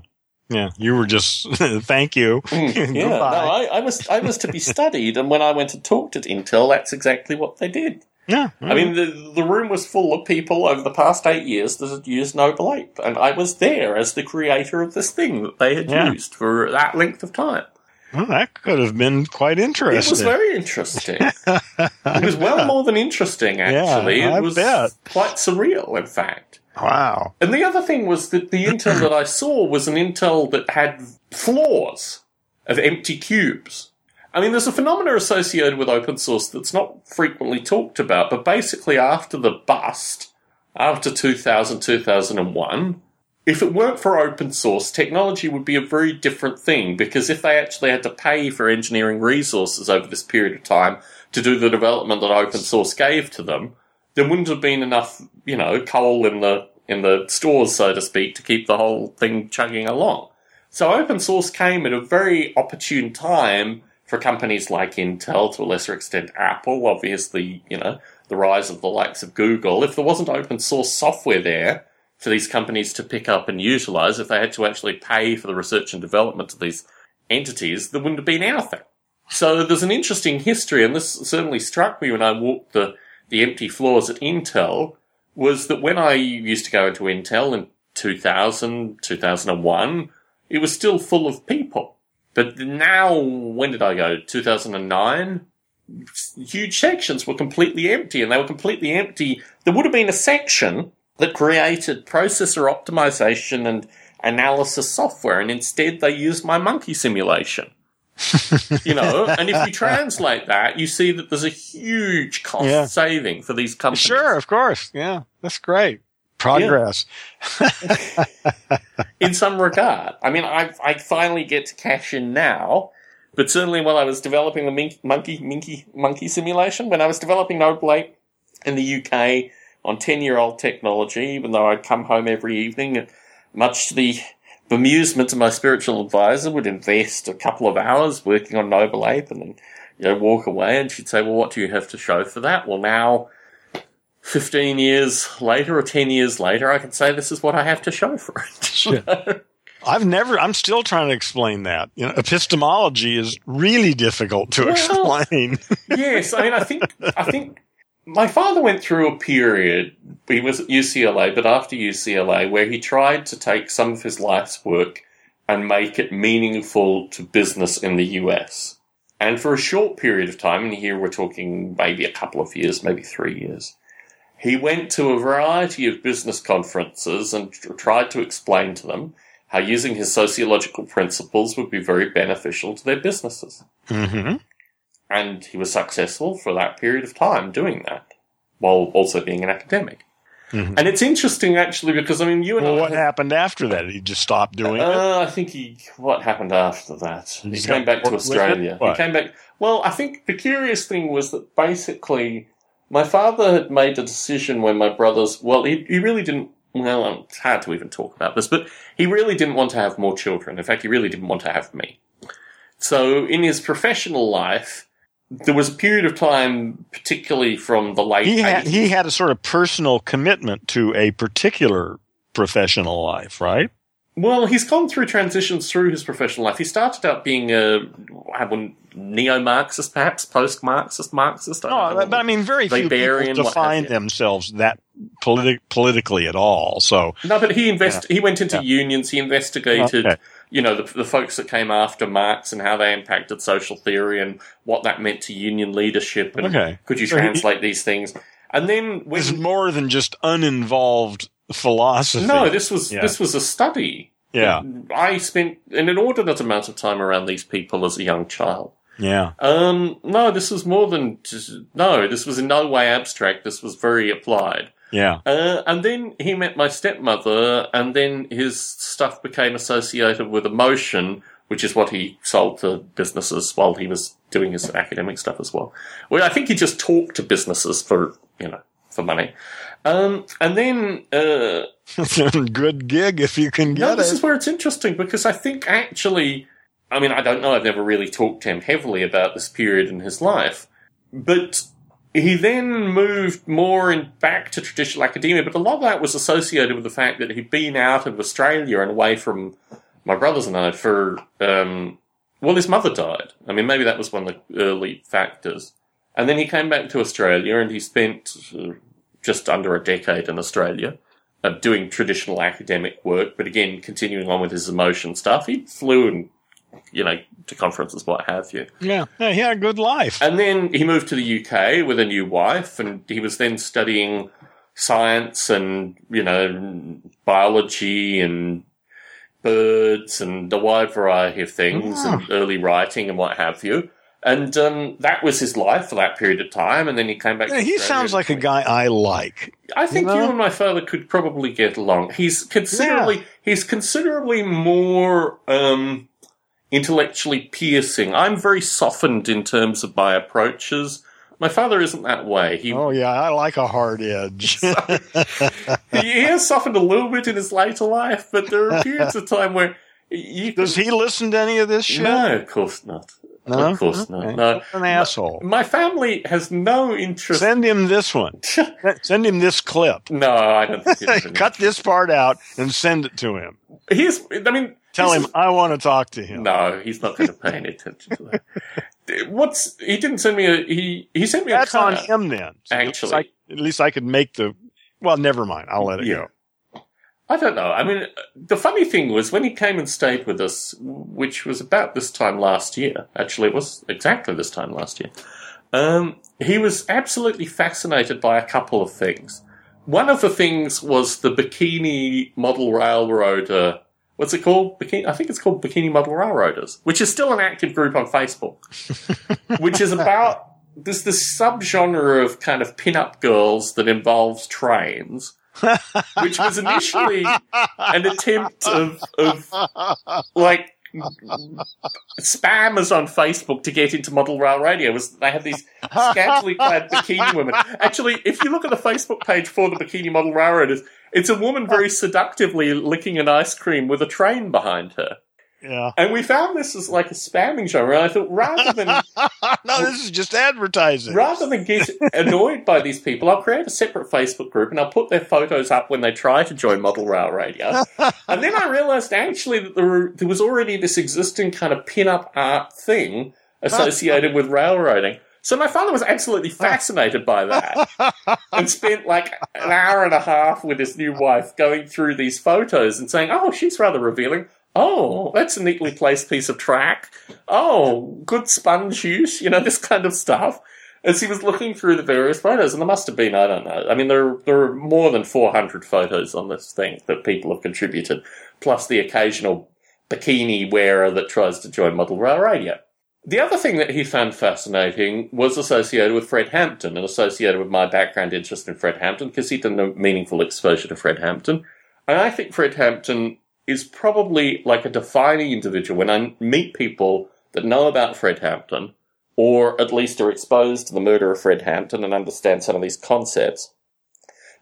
yeah. You were just thank you. Mm, yeah, no, I, I was I was to be studied, and when I went and talked at Intel, that's exactly what they did. Yeah, I mean, the the room was full of people over the past eight years that had used Noble Ape, and I was there as the creator of this thing that they had Yeah. used for that length of time. Well, that could have been quite interesting. It was very interesting. it was well more than interesting, actually. Yeah, it was bet. quite surreal, in fact. wow. And the other thing was that the Intel that I saw was an Intel that had floors of empty cubes. I mean, there's a phenomena associated with open source that's not frequently talked about, but basically after the bust, after 2000, 2001, if it weren't for open source, technology would be a very different thing because if they actually had to pay for engineering resources over this period of time to do the development that open source gave to them, there wouldn't have been enough, you know, coal in the in the stores, so to speak, to keep the whole thing chugging along. So open source came at a very opportune time for companies like Intel, to a lesser extent Apple, obviously, you know, the rise of the likes of Google. If there wasn't open source software there for these companies to pick up and utilize, if they had to actually pay for the research and development of these entities, there wouldn't have been anything. So there's an interesting history, and this certainly struck me when I walked the, the empty floors at Intel, was that when I used to go into Intel in 2000, 2001, it was still full of people. But now, when did I go? 2009? Huge sections were completely empty, and they were completely empty. There would have been a section that created processor optimization and analysis software, and instead they used my monkey simulation. you know, and if you translate that, you see that there's a huge cost Yeah. saving for these companies. Sure, of course. Yeah, that's great. Progress. in some regard. I mean, I, I finally get to cash in now, but certainly while I was developing the mink, monkey, minky, monkey simulation, when I was developing Noble Ape in the UK on 10 year old technology, even though I'd come home every evening, much to the bemusement of my spiritual advisor, would invest a couple of hours working on Noble Ape and then, you know, walk away and she'd say, well, what do you have to show for that? Well, now, 15 years later or 10 years later, I can say this is what I have to show for it. I've never. I'm still trying to explain that. You know, epistemology is really difficult to Well- explain. yes, I mean, I think I think my father went through a period. He was at UCLA, but after UCLA, where he tried to take some of his life's work and make it meaningful to business in the US. And for a short period of time, and here we're talking maybe a couple of years, maybe three years, he went to a variety of business conferences and tr- tried to explain to them how using his sociological principles would be very beneficial to their businesses. hmm And he was successful for that period of time doing that, while also being an academic. Mhm. And it's interesting, actually, because I mean, you and Well, I. what happened after that? He just stopped doing it. uh, I think he. What happened after that? He He's came back to it? Australia. He came back. Well, I think the curious thing was that basically, my father had made a decision when my brothers. Well, he, he really didn't. Well, um, it's hard to even talk about this, but he really didn't want to have more children. In fact, he really didn't want to have me. So, in his professional life, there was a period of time, particularly from the late He had 80s. he had a sort of personal commitment to a particular professional life, right? Well, he's gone through transitions through his professional life. He started out being a neo-Marxist, perhaps post-Marxist, Marxist. I No, but I mean, very few people define themselves that politi- politically at all. So No, but he invest. He went into Yeah. unions. He investigated, Okay. You know, the, the folks that came after Marx and how they impacted social theory and what that meant to union leadership. And Okay. could you So he- translate these things? And then when this is more than just uninvolved philosophy. no, this was Yeah. this was a study. yeah, I spent an inordinate amount of time around these people as a young child. yeah, Um, no, this was more than just, no. This was in no way abstract. This was very applied. Yeah. Uh, and then he met my stepmother, and then his stuff became associated with emotion, which is what he sold to businesses while he was doing his academic stuff as well. Well, I think he just talked to businesses for, you know, for money. Um, and then, uh, Good gig if you can get no, this it. is where it's interesting because I think actually, I mean, I don't know, I've never really talked to him heavily about this period in his life, but he then moved more in back to traditional academia, but a lot of that was associated with the fact that he'd been out of Australia and away from my brothers and I for, um, well, his mother died. I mean, maybe that was one of the early factors. And then he came back to Australia and he spent uh, just under a decade in Australia uh, doing traditional academic work, but again, continuing on with his emotion stuff. He flew and, you know, to conferences, what have you. Yeah, yeah, he had a good life. And then he moved to the UK with a new wife, and he was then studying science and, you know, biology and birds and a wide variety of things Ah. and early writing and what have you. And um, that was his life for that period of time. And then he came back. Yeah, he sounds like a guy I like. I think You you, and my father could probably get along. He's considerably he's considerably more um, intellectually piercing. I'm very softened in terms of my approaches. My father isn't that way. He Oh yeah, I like a hard edge. he has softened a little bit in his later life, but there are periods of time where you Does he listen to any of this shit? No, of course not. No? Of course not. No. An asshole. My family has no interest. Send him this one. Send him this clip. no, I don't think Cut this part out and send it to him. He's. I mean, Tell him I want to talk to him. No, he's not going to pay any attention to that. What's he didn't send me a he he sent me That's a on him then. So at least Actually. I- at least I could make the. Well, never mind. I'll let it Yeah. go. I don't know. I mean, the funny thing was when he came and stayed with us, which was about this time last year. Actually, it was exactly this time last year. Um, he was absolutely fascinated by a couple of things. One of the things was the Bikini Model Railroader. What's it called? Bikini, I think it's called Bikini Model Railroaders, which is still an active group on Facebook, which is about this this subgenre of kind of pin-up girls that involves trains, which was initially an attempt of, of like spammers on Facebook to get into model rail radio was they had these scantily clad bikini women. Actually, if you look at the Facebook page for the bikini model railroaders, it's a woman very seductively licking an ice cream with a train behind her. Yeah. And we found this as like a spamming genre. And I thought rather than no, this is just advertising. rather than get annoyed by these people, I'll create a separate Facebook group and I'll put their photos up when they try to join Model Rail Radio. and then I realized actually that there, were, there was already this existing kind of pin-up art thing associated with railroading. So my father was absolutely ah. fascinated by that and spent like an hour and a half with his new wife going through these photos and saying, oh, she's rather revealing. Oh, that's a neatly placed piece of track. Oh, good sponge use, you know, this kind of stuff. As he was looking through the various photos, and there must have been, I don't know, I mean, there, there are more than 400 photos on this thing that people have contributed, plus the occasional bikini wearer that tries to join Model Rail Radio. The other thing that he found fascinating was associated with Fred Hampton and associated with my background interest in Fred Hampton because he'd done a meaningful exposure to Fred Hampton. And I think Fred Hampton is probably like a defining individual when I meet people that know about Fred Hampton or at least are exposed to the murder of Fred Hampton and understand some of these concepts.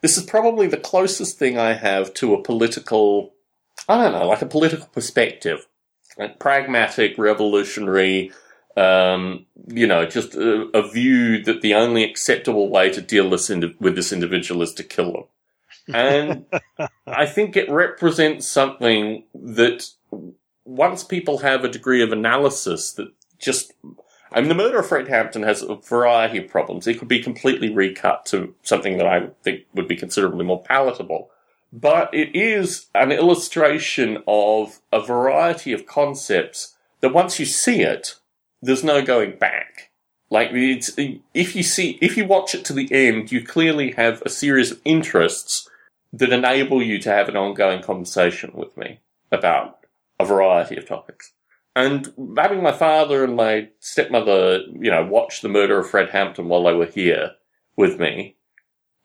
This is probably the closest thing I have to a political, I don't know, like a political perspective. Like pragmatic, revolutionary, um, you know, just a, a view that the only acceptable way to deal this indi- with this individual is to kill them. And I think it represents something that once people have a degree of analysis that just I mean, the murder of Fred Hampton has a variety of problems. It could be completely recut to something that I think would be considerably more palatable. But it is an illustration of a variety of concepts that once you see it, there's no going back. Like, it's, if you see, if you watch it to the end, you clearly have a series of interests that enable you to have an ongoing conversation with me about a variety of topics. And having my father and my stepmother, you know, watch the murder of Fred Hampton while they were here with me,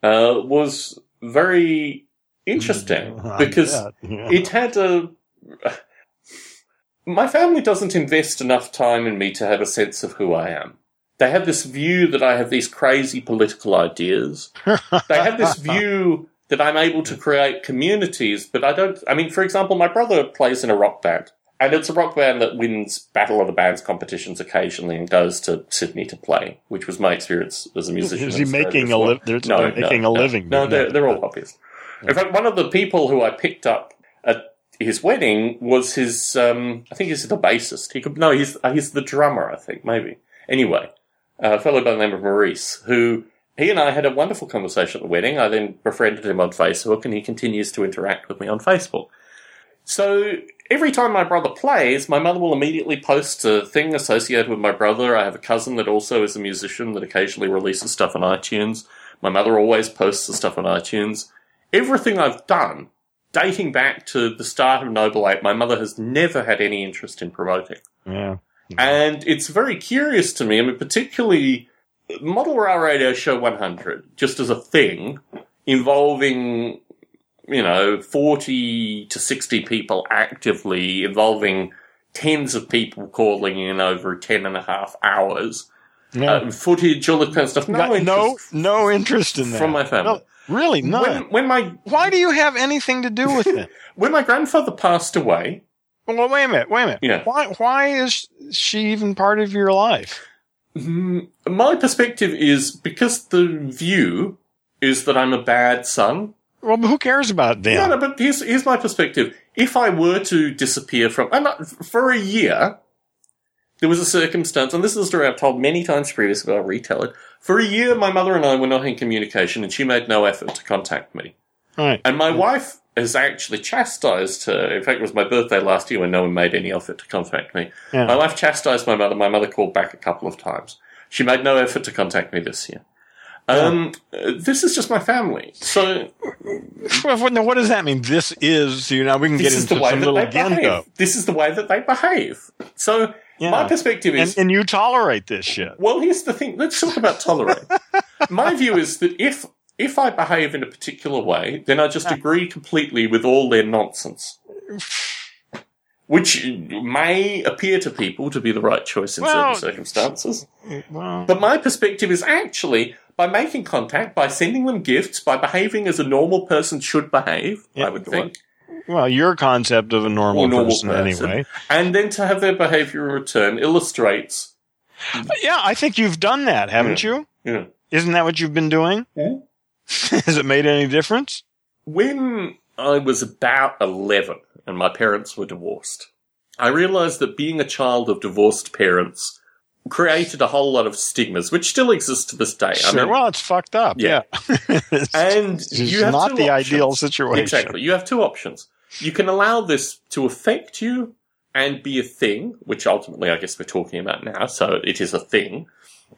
uh, was very interesting because yeah. it had a. My family doesn't invest enough time in me to have a sense of who I am. They have this view that I have these crazy political ideas. They have this view that I'm able to create communities, but I don't. I mean, for example, my brother plays in a rock band, and it's a rock band that wins Battle of the Bands competitions occasionally and goes to Sydney to play, which was my experience as a musician. Is he making a li- they're- they're making a living, No, but they're, no. they're all hobbyists. In fact, one of the people who I picked up his wedding was his. Um, I think he's the bassist. He could no, he's uh, he's the drummer. I think maybe. Anyway, a fellow by the name of Maurice, who he and I had a wonderful conversation at the wedding. I then befriended him on Facebook, and he continues to interact with me on Facebook. So every time my brother plays, my mother will immediately post a thing associated with my brother. I have a cousin that also is a musician that occasionally releases stuff on iTunes. My mother always posts the stuff on iTunes. Everything I've done, dating back to the start of Noble Ape, my mother has never had any interest in promoting. yeah. And it's very curious to me, I mean, particularly Model Rail Radio Show 100, just as a thing, involving, you know, 40 to 60 people actively, involving tens of people calling in over 10 and a half hours, Yeah. uh, footage, all that kind of stuff. No, Got no, interest no interest in that from my family. No, really, none. When, when my Why do you have anything to do with it? when my grandfather passed away, well, wait a minute. Wait a minute. Yeah. Why? Why is she even part of your life? Mm, My perspective is because the view is that I'm a bad son. Well, who cares about them? No, no, but here's, here's my perspective. If I were to disappear from, and for a year, there was a circumstance, and this is a story I've told many times previously, but I'll retell it. For a year, my mother and I were not in communication, and she made no effort to contact me. Right. And my wife has actually chastised her. In fact, it was my birthday last year when no one made any effort to contact me. Yeah. My wife chastised my mother. My mother called back a couple of times. She made no effort to contact me this year. Um, uh, this is just my family. So now what does that mean? This is you know we can this get is into the way some that little they behave. This is the way that they behave. So Yeah. my perspective is and, and you tolerate this shit. Well, here's the thing. Let's talk about tolerate. My view is that if if I behave in a particular way, then I just agree completely with all their nonsense, which may appear to people to be the right choice in Well- certain circumstances. Well, But my perspective is actually by making contact, by sending them gifts, by behaving as a normal person should behave. Yeah, I would think. Well, your concept of a normal, normal person, person. anyway. And then to have their behavior in return illustrates, Yeah, I think you've done that, haven't you? you know, Isn't that what you've been doing? Yeah. Has it made any difference? When I was about 11 and my parents were divorced, I realized that being a child of divorced parents created a whole lot of stigmas, which still exist to this day. Sure. well, it's fucked up. Yeah. Yeah. and it's you have not the options. ideal situation. Exactly. You have two options. You can allow this to affect you and be a thing, which ultimately I guess we're talking about now, so it is a thing.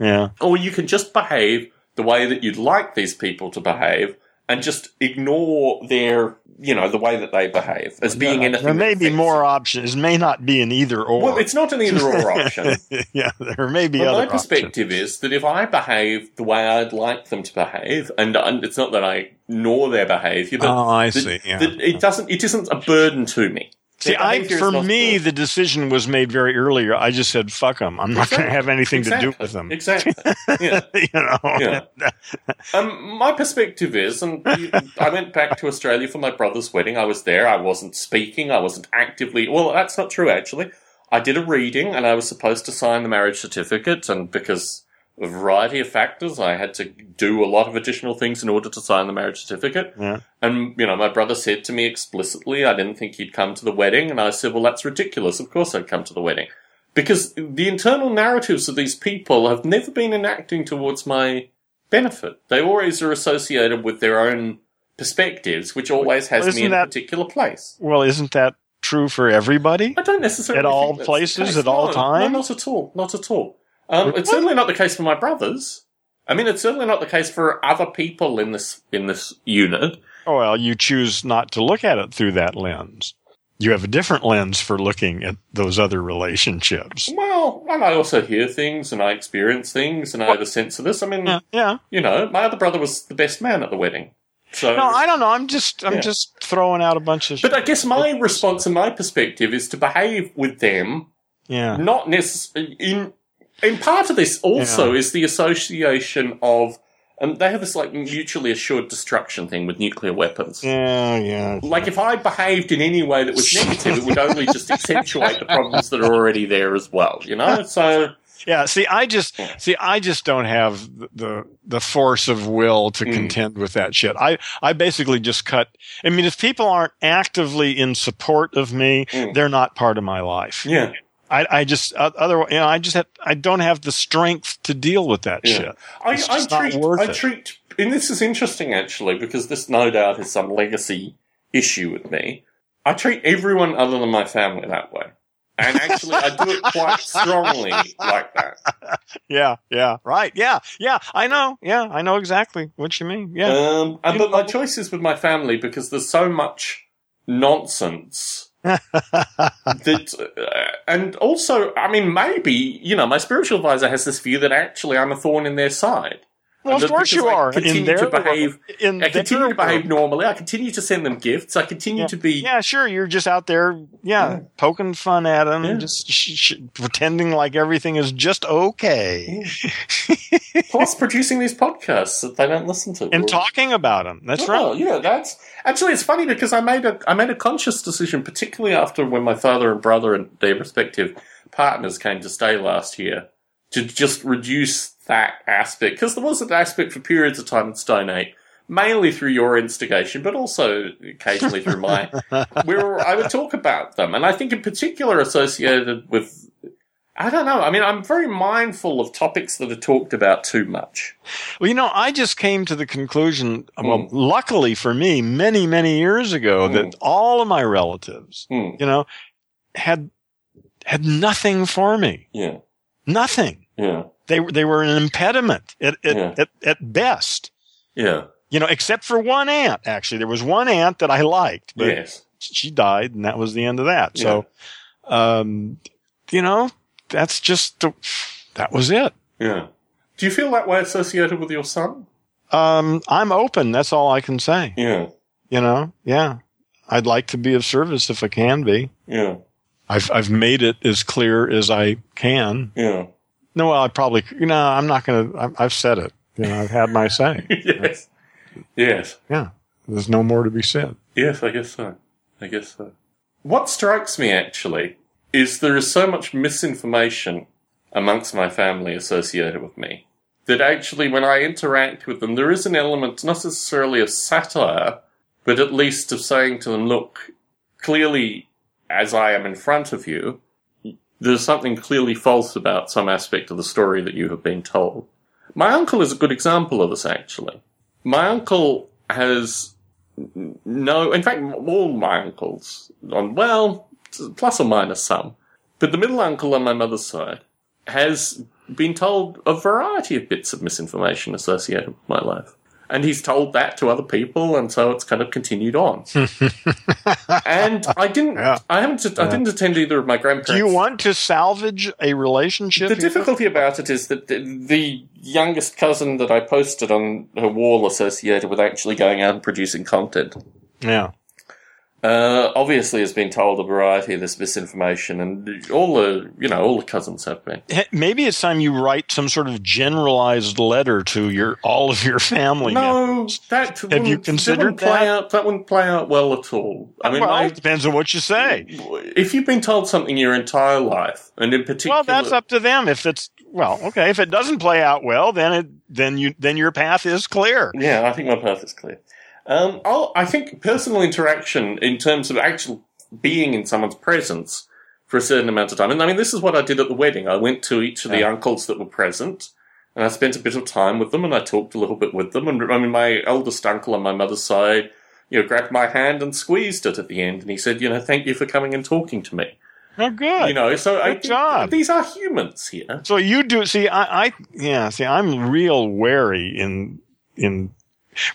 Yeah. Or you can just behave the way that you'd like these people to behave and just ignore their, you know, the way that they behave as being anything. There may be more options. It may not be an either or. Well, it's not an either or option. yeah, there may be But other my options. perspective is that if I behave the way I'd like them to behave, and, and it's not that I ignore their behaviour, but Oh, I see. Yeah. that it doesn't, it isn't a burden to me. See, I, for me, the decision was made very earlier. I just said, "Fuck them. I'm not going to have anything to do with them." Exactly. Yeah. you know. Yeah. Um, my perspective is, and I went back to Australia for my brother's wedding. I was there. I wasn't speaking. I wasn't actively. Well, that's not true, actually. I did a reading, and I was supposed to sign the marriage certificate, and because a variety of factors, I had to do a lot of additional things in order to sign the marriage certificate. Yeah. And, you know, my brother said to me explicitly, I didn't think he'd come to the wedding, and I said, well, that's ridiculous. Of course I'd come to the wedding. because the internal narratives of these people have never been enacting towards my benefit. They always are associated with their own perspectives, which always has Well, me in isn't a particular place. Well, isn't that true for everybody? I don't necessarily At all places, at all No, times? No, not at all. Not at all. Um, it's certainly not the case for my brothers. I mean, it's certainly not the case for other people in this in this unit. Oh, well, you choose not to look at it through that lens. You have a different lens for looking at those other relationships. Well, and I also hear things and I experience things and I have a sense of this. I mean, Yeah, yeah. you know, my other brother was the best man at the wedding. So, No, I don't know. I'm just, I'm Yeah. just throwing out a bunch of. but I guess my response and my perspective is to behave with them yeah, not necessarily in in part of this also is the association of and they have this like mutually assured destruction thing with nuclear weapons. yeah, yeah. Like if I behaved in any way that was negative, it would only just accentuate the problems that are already there as well. You know, so Yeah, see, I just see, I just don't have the the, the force of will to Mm. contend with that shit. I I basically just cut. I mean, if people aren't actively in support of me, Mm. they're not part of my life. yeah. I I just uh, otherwise, you know, I just have, I don't have the strength to deal with that Yeah. shit. I, It's I just not treat, worth I it. treat, and this is interesting actually because this no doubt is some legacy issue with me. I treat everyone other than my family that way, and actually I do it quite strongly like that. Yeah, yeah, right. Yeah, yeah. I know. Yeah, I know exactly what you mean. Yeah, Um, and, but my choice is with my family because there's so much nonsense that, uh, and also, I mean, maybe you know, my spiritual advisor has this view that actually I'm a thorn in their side. Well, of course you I are. continue in their to behave- in I continue their to behave world. normally. I continue to send them gifts. I continue to be. Yeah, sure. You're just out there, yeah, Yeah. poking fun at them, Yeah. just sh- sh- pretending like everything is just okay, Plus, producing these podcasts that they don't listen to. and Or- talking about them. That's Oh, right. yeah, that's actually it's funny because I made a I made a conscious decision, particularly after when my father and brother and their respective partners came to stay last year, to just reduce that aspect because there was an aspect for periods of time in Stone Ape, mainly through your instigation, but also occasionally through my. Where I would talk about them, and I think in particular associated with. I don't know. I mean, I'm very mindful of topics that are talked about too much. Well, you know, I just came to the conclusion. Well, Mm. luckily for me, many many years ago, Mm. that all of my relatives, Hmm. you know, had had nothing for me. Yeah, Nothing. yeah, They were they were an impediment at at, Yeah. at, at best. yeah. You know, except for one aunt. Actually, there was one aunt that I liked, but yes. she died, and that was the end of that. So, um, you know, that's just the, that was it. Yeah. Do you feel that way associated with your son? Um, I'm open. That's all I can say. Yeah. You know, yeah. I'd like to be of service if I can be. Yeah. I've I've made it as clear as I can. Yeah. No, well, I probably you know I'm not going to. I've said it. You know, I've had my say. yes. Yes. Yeah, there's no more to be said. Yes, I guess so. I guess so. What strikes me actually is there is so much misinformation amongst my family associated with me that actually when I interact with them, there is an element not necessarily of satire, but at least of saying to them, look, clearly as I am in front of you, there's something clearly false about some aspect of the story that you have been told. My uncle is a good example of this actually. My uncle has no, in fact, all my uncles, on well, plus or minus some, but the middle uncle on my mother's side has been told a variety of bits of misinformation associated with my life. And he's told that to other people, and so it's kind of continued on. and I didn't, Yeah. I haven't, I didn't attend either of my grandparents. Do you want to salvage a relationship? The difficulty about it is that the, the youngest cousin that I posted on her wall associated with actually going out and producing content Yeah. Uh, obviously has been told a variety of this misinformation, and all the you know all the cousins have been. Maybe it's time you write some sort of generalized letter to your all of your family. No, members. that you wouldn't- that considered wouldn't play that? out. That wouldn't play out well at all. I mean, well, I- it depends on what you say. if you've been told something your entire life, and in particular, Well, that's up to them. If it's well, okay. If it doesn't play out well, then it then you then your path is clear. Yeah, I think my path is clear. Um, I'll, I think personal interaction in terms of actual being in someone's presence, for a certain amount of time. And I mean, this is what I did at the wedding. I went to each of the Yeah. uncles that were present, and I spent a bit of time with them, and I talked a little bit with them. And I mean, my eldest uncle on my mother's side, you know, grabbed my hand and squeezed it at the end, and he said, you know, thank you for coming and talking to me. Oh, good. You know, so I Good think job. these are humans here. So you do see, I, I, yeah, see, I'm real wary in, in,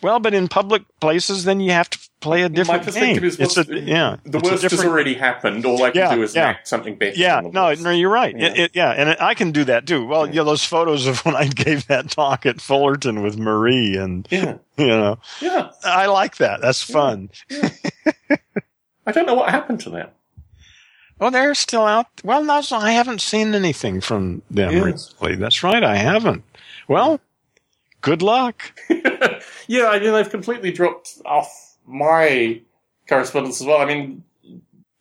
well, but in public places, then you have to play a My different perspective game. is, it's a, yeah, the worst has already happened. All I can Yeah, do is yeah. something better. Yeah, no, no, you're right. Yeah. It, it, yeah, and I can do that too. Well, Yeah. yeah, those photos of when I gave that talk at Fullerton with Marie, and yeah, you know, yeah. I like that. That's fun. I don't know what happened to them. Oh, they're still out. Well, no, I haven't seen anything from them recently. That's right, I haven't. Well, good luck. yeah, I mean, they've completely dropped off my correspondence as well. I mean,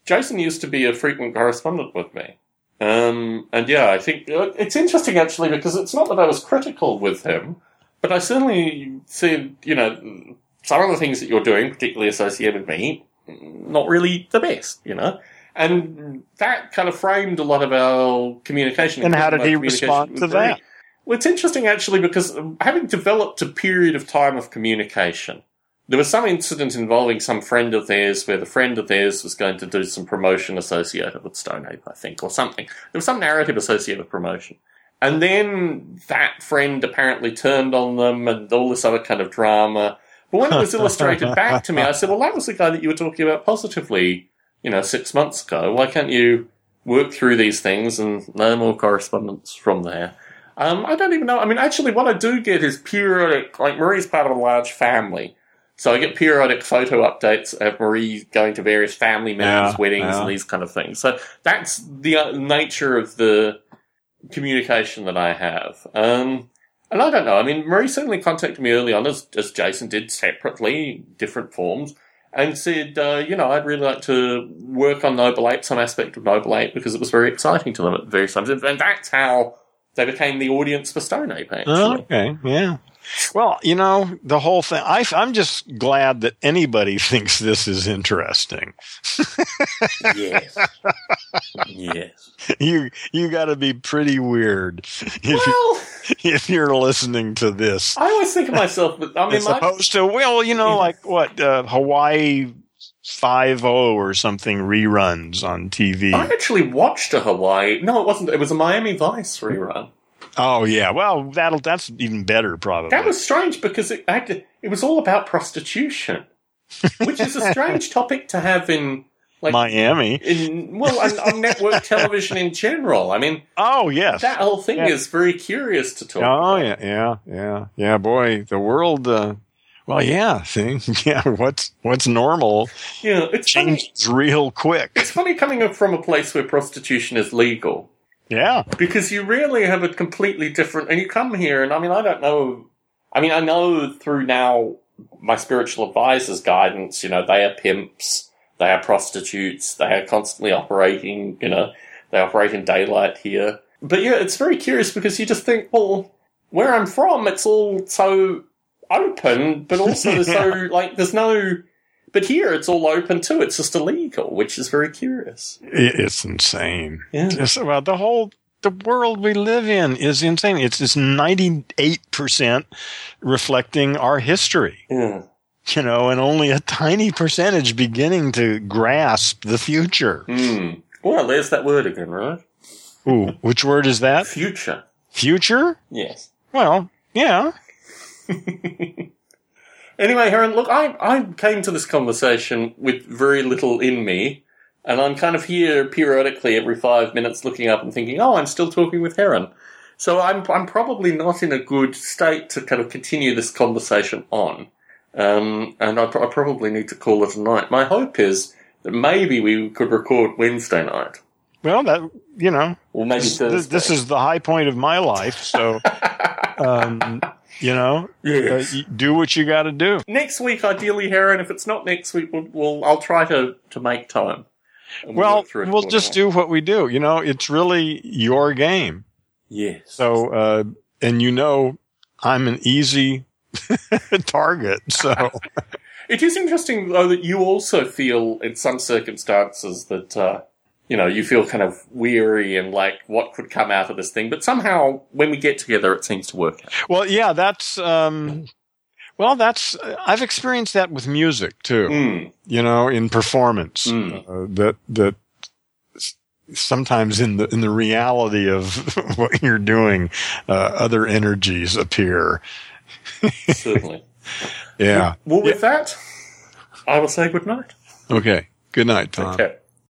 Jason used to be a frequent correspondent with me. Um, and yeah, I think it's interesting actually because it's not that I was critical with him, but I certainly said, you know, some of the things that you're doing, particularly associated with me, not really the best, you know? And that kind of framed a lot of our communication. And how did he respond to that? Well, it's interesting actually because um, having developed a period of time of communication, there was some incident involving some friend of theirs where the friend of theirs was going to do some promotion associated with Stone Ape, I think, or something. There was some narrative associated with promotion. And then that friend apparently turned on them and all this other kind of drama. But when it was illustrated back to me, I said, well, that was the guy that you were talking about positively, you know, six months ago. Why can't you work through these things and no more correspondence from there? Um, I don't even know. I mean, actually, what I do get is periodic, like Marie's part of a large family. So I get periodic photo updates of Marie going to various family members' Yeah, weddings yeah. and these kind of things. So that's the uh, nature of the communication that I have. Um, and I don't know. I mean, Marie certainly contacted me early on, as, as Jason did separately, different forms, and said, uh, you know, I'd really like to work on Noble Ape, some aspect of Noble Ape, because it was very exciting to them at various times. And that's how they became the audience for Stone Ape, actually. Oh, okay, yeah. Well, you know, the whole thing, I, I'm just glad that anybody thinks this is interesting. yes. yes. You, you gotta be pretty weird if, you, if you're listening to this. I always think of myself, but I mean, As my, opposed to, well, you know, like what, uh, Hawaii 5 or something reruns on TV. I actually watched a Hawaii. No, it wasn't. It was a Miami Vice rerun. Oh, yeah. Well, that'll, that's even better, probably. That was strange because it had to, it was all about prostitution, which is a strange topic to have in like Miami. in well on, on network television in general. I mean, Oh, yes. that whole thing Yeah. is very curious to talk. Oh about. yeah, yeah, yeah, yeah. Boy, the world. Uh, well, yeah. See, yeah. What's what's normal yeah. It's funny. changes real quick. It's funny coming up from a place where prostitution is legal. Yeah, because you really have a completely different and you come here and i mean i don't know i mean i know through now my spiritual advisors guidance you know they are pimps they are prostitutes they are constantly operating you know they operate in daylight here but yeah it's very curious because you just think well where i'm from it's all so open but also so like there's no but here it's all open too it's just illegal which is very curious it's insane. yeah Just, well, the whole the world we live in is insane. It's it's ninety eight percent reflecting our history. yeah You know, and only a tiny percentage beginning to grasp the future. Hmm. Well, there's that word again, right? Ooh, which word is that? Future. Future? Yes. Well, yeah. Anyway, Heron, look, I, I came to this conversation with very little in me, and I'm kind of here periodically every five minutes looking up and thinking, oh, I'm still talking with Heron. So I'm, I'm probably not in a good state to kind of continue this conversation on. Um, and I, I probably need to call it a night. My hope is that maybe we could record Wednesday night. Well, that you know, Or maybe this, Thursday. this, this is the high point of my life. So, um, you know, uh, Yes. y- do what you got to do. next week, ideally, Heron. If it's not next week, we'll, we'll I'll try to, to make time. Well, work through it we'll just do what we do. You know, it's really your game. Yes. So, uh, and you know, I'm an easy target. So, it is interesting though that you also feel in some circumstances that uh, you know, you feel kind of weary and like what could come out of this thing. But somehow when we get together, it seems to work out. Well, yeah, that's, um, well, that's, I've experienced that with music too, Mm, you know, in performance, Mm. uh, that, that sometimes in the, in the reality of what you're doing, uh, other energies appear. certainly. Yeah. Well, with that, I will say good night. Okay. Good night, Tom. Okay.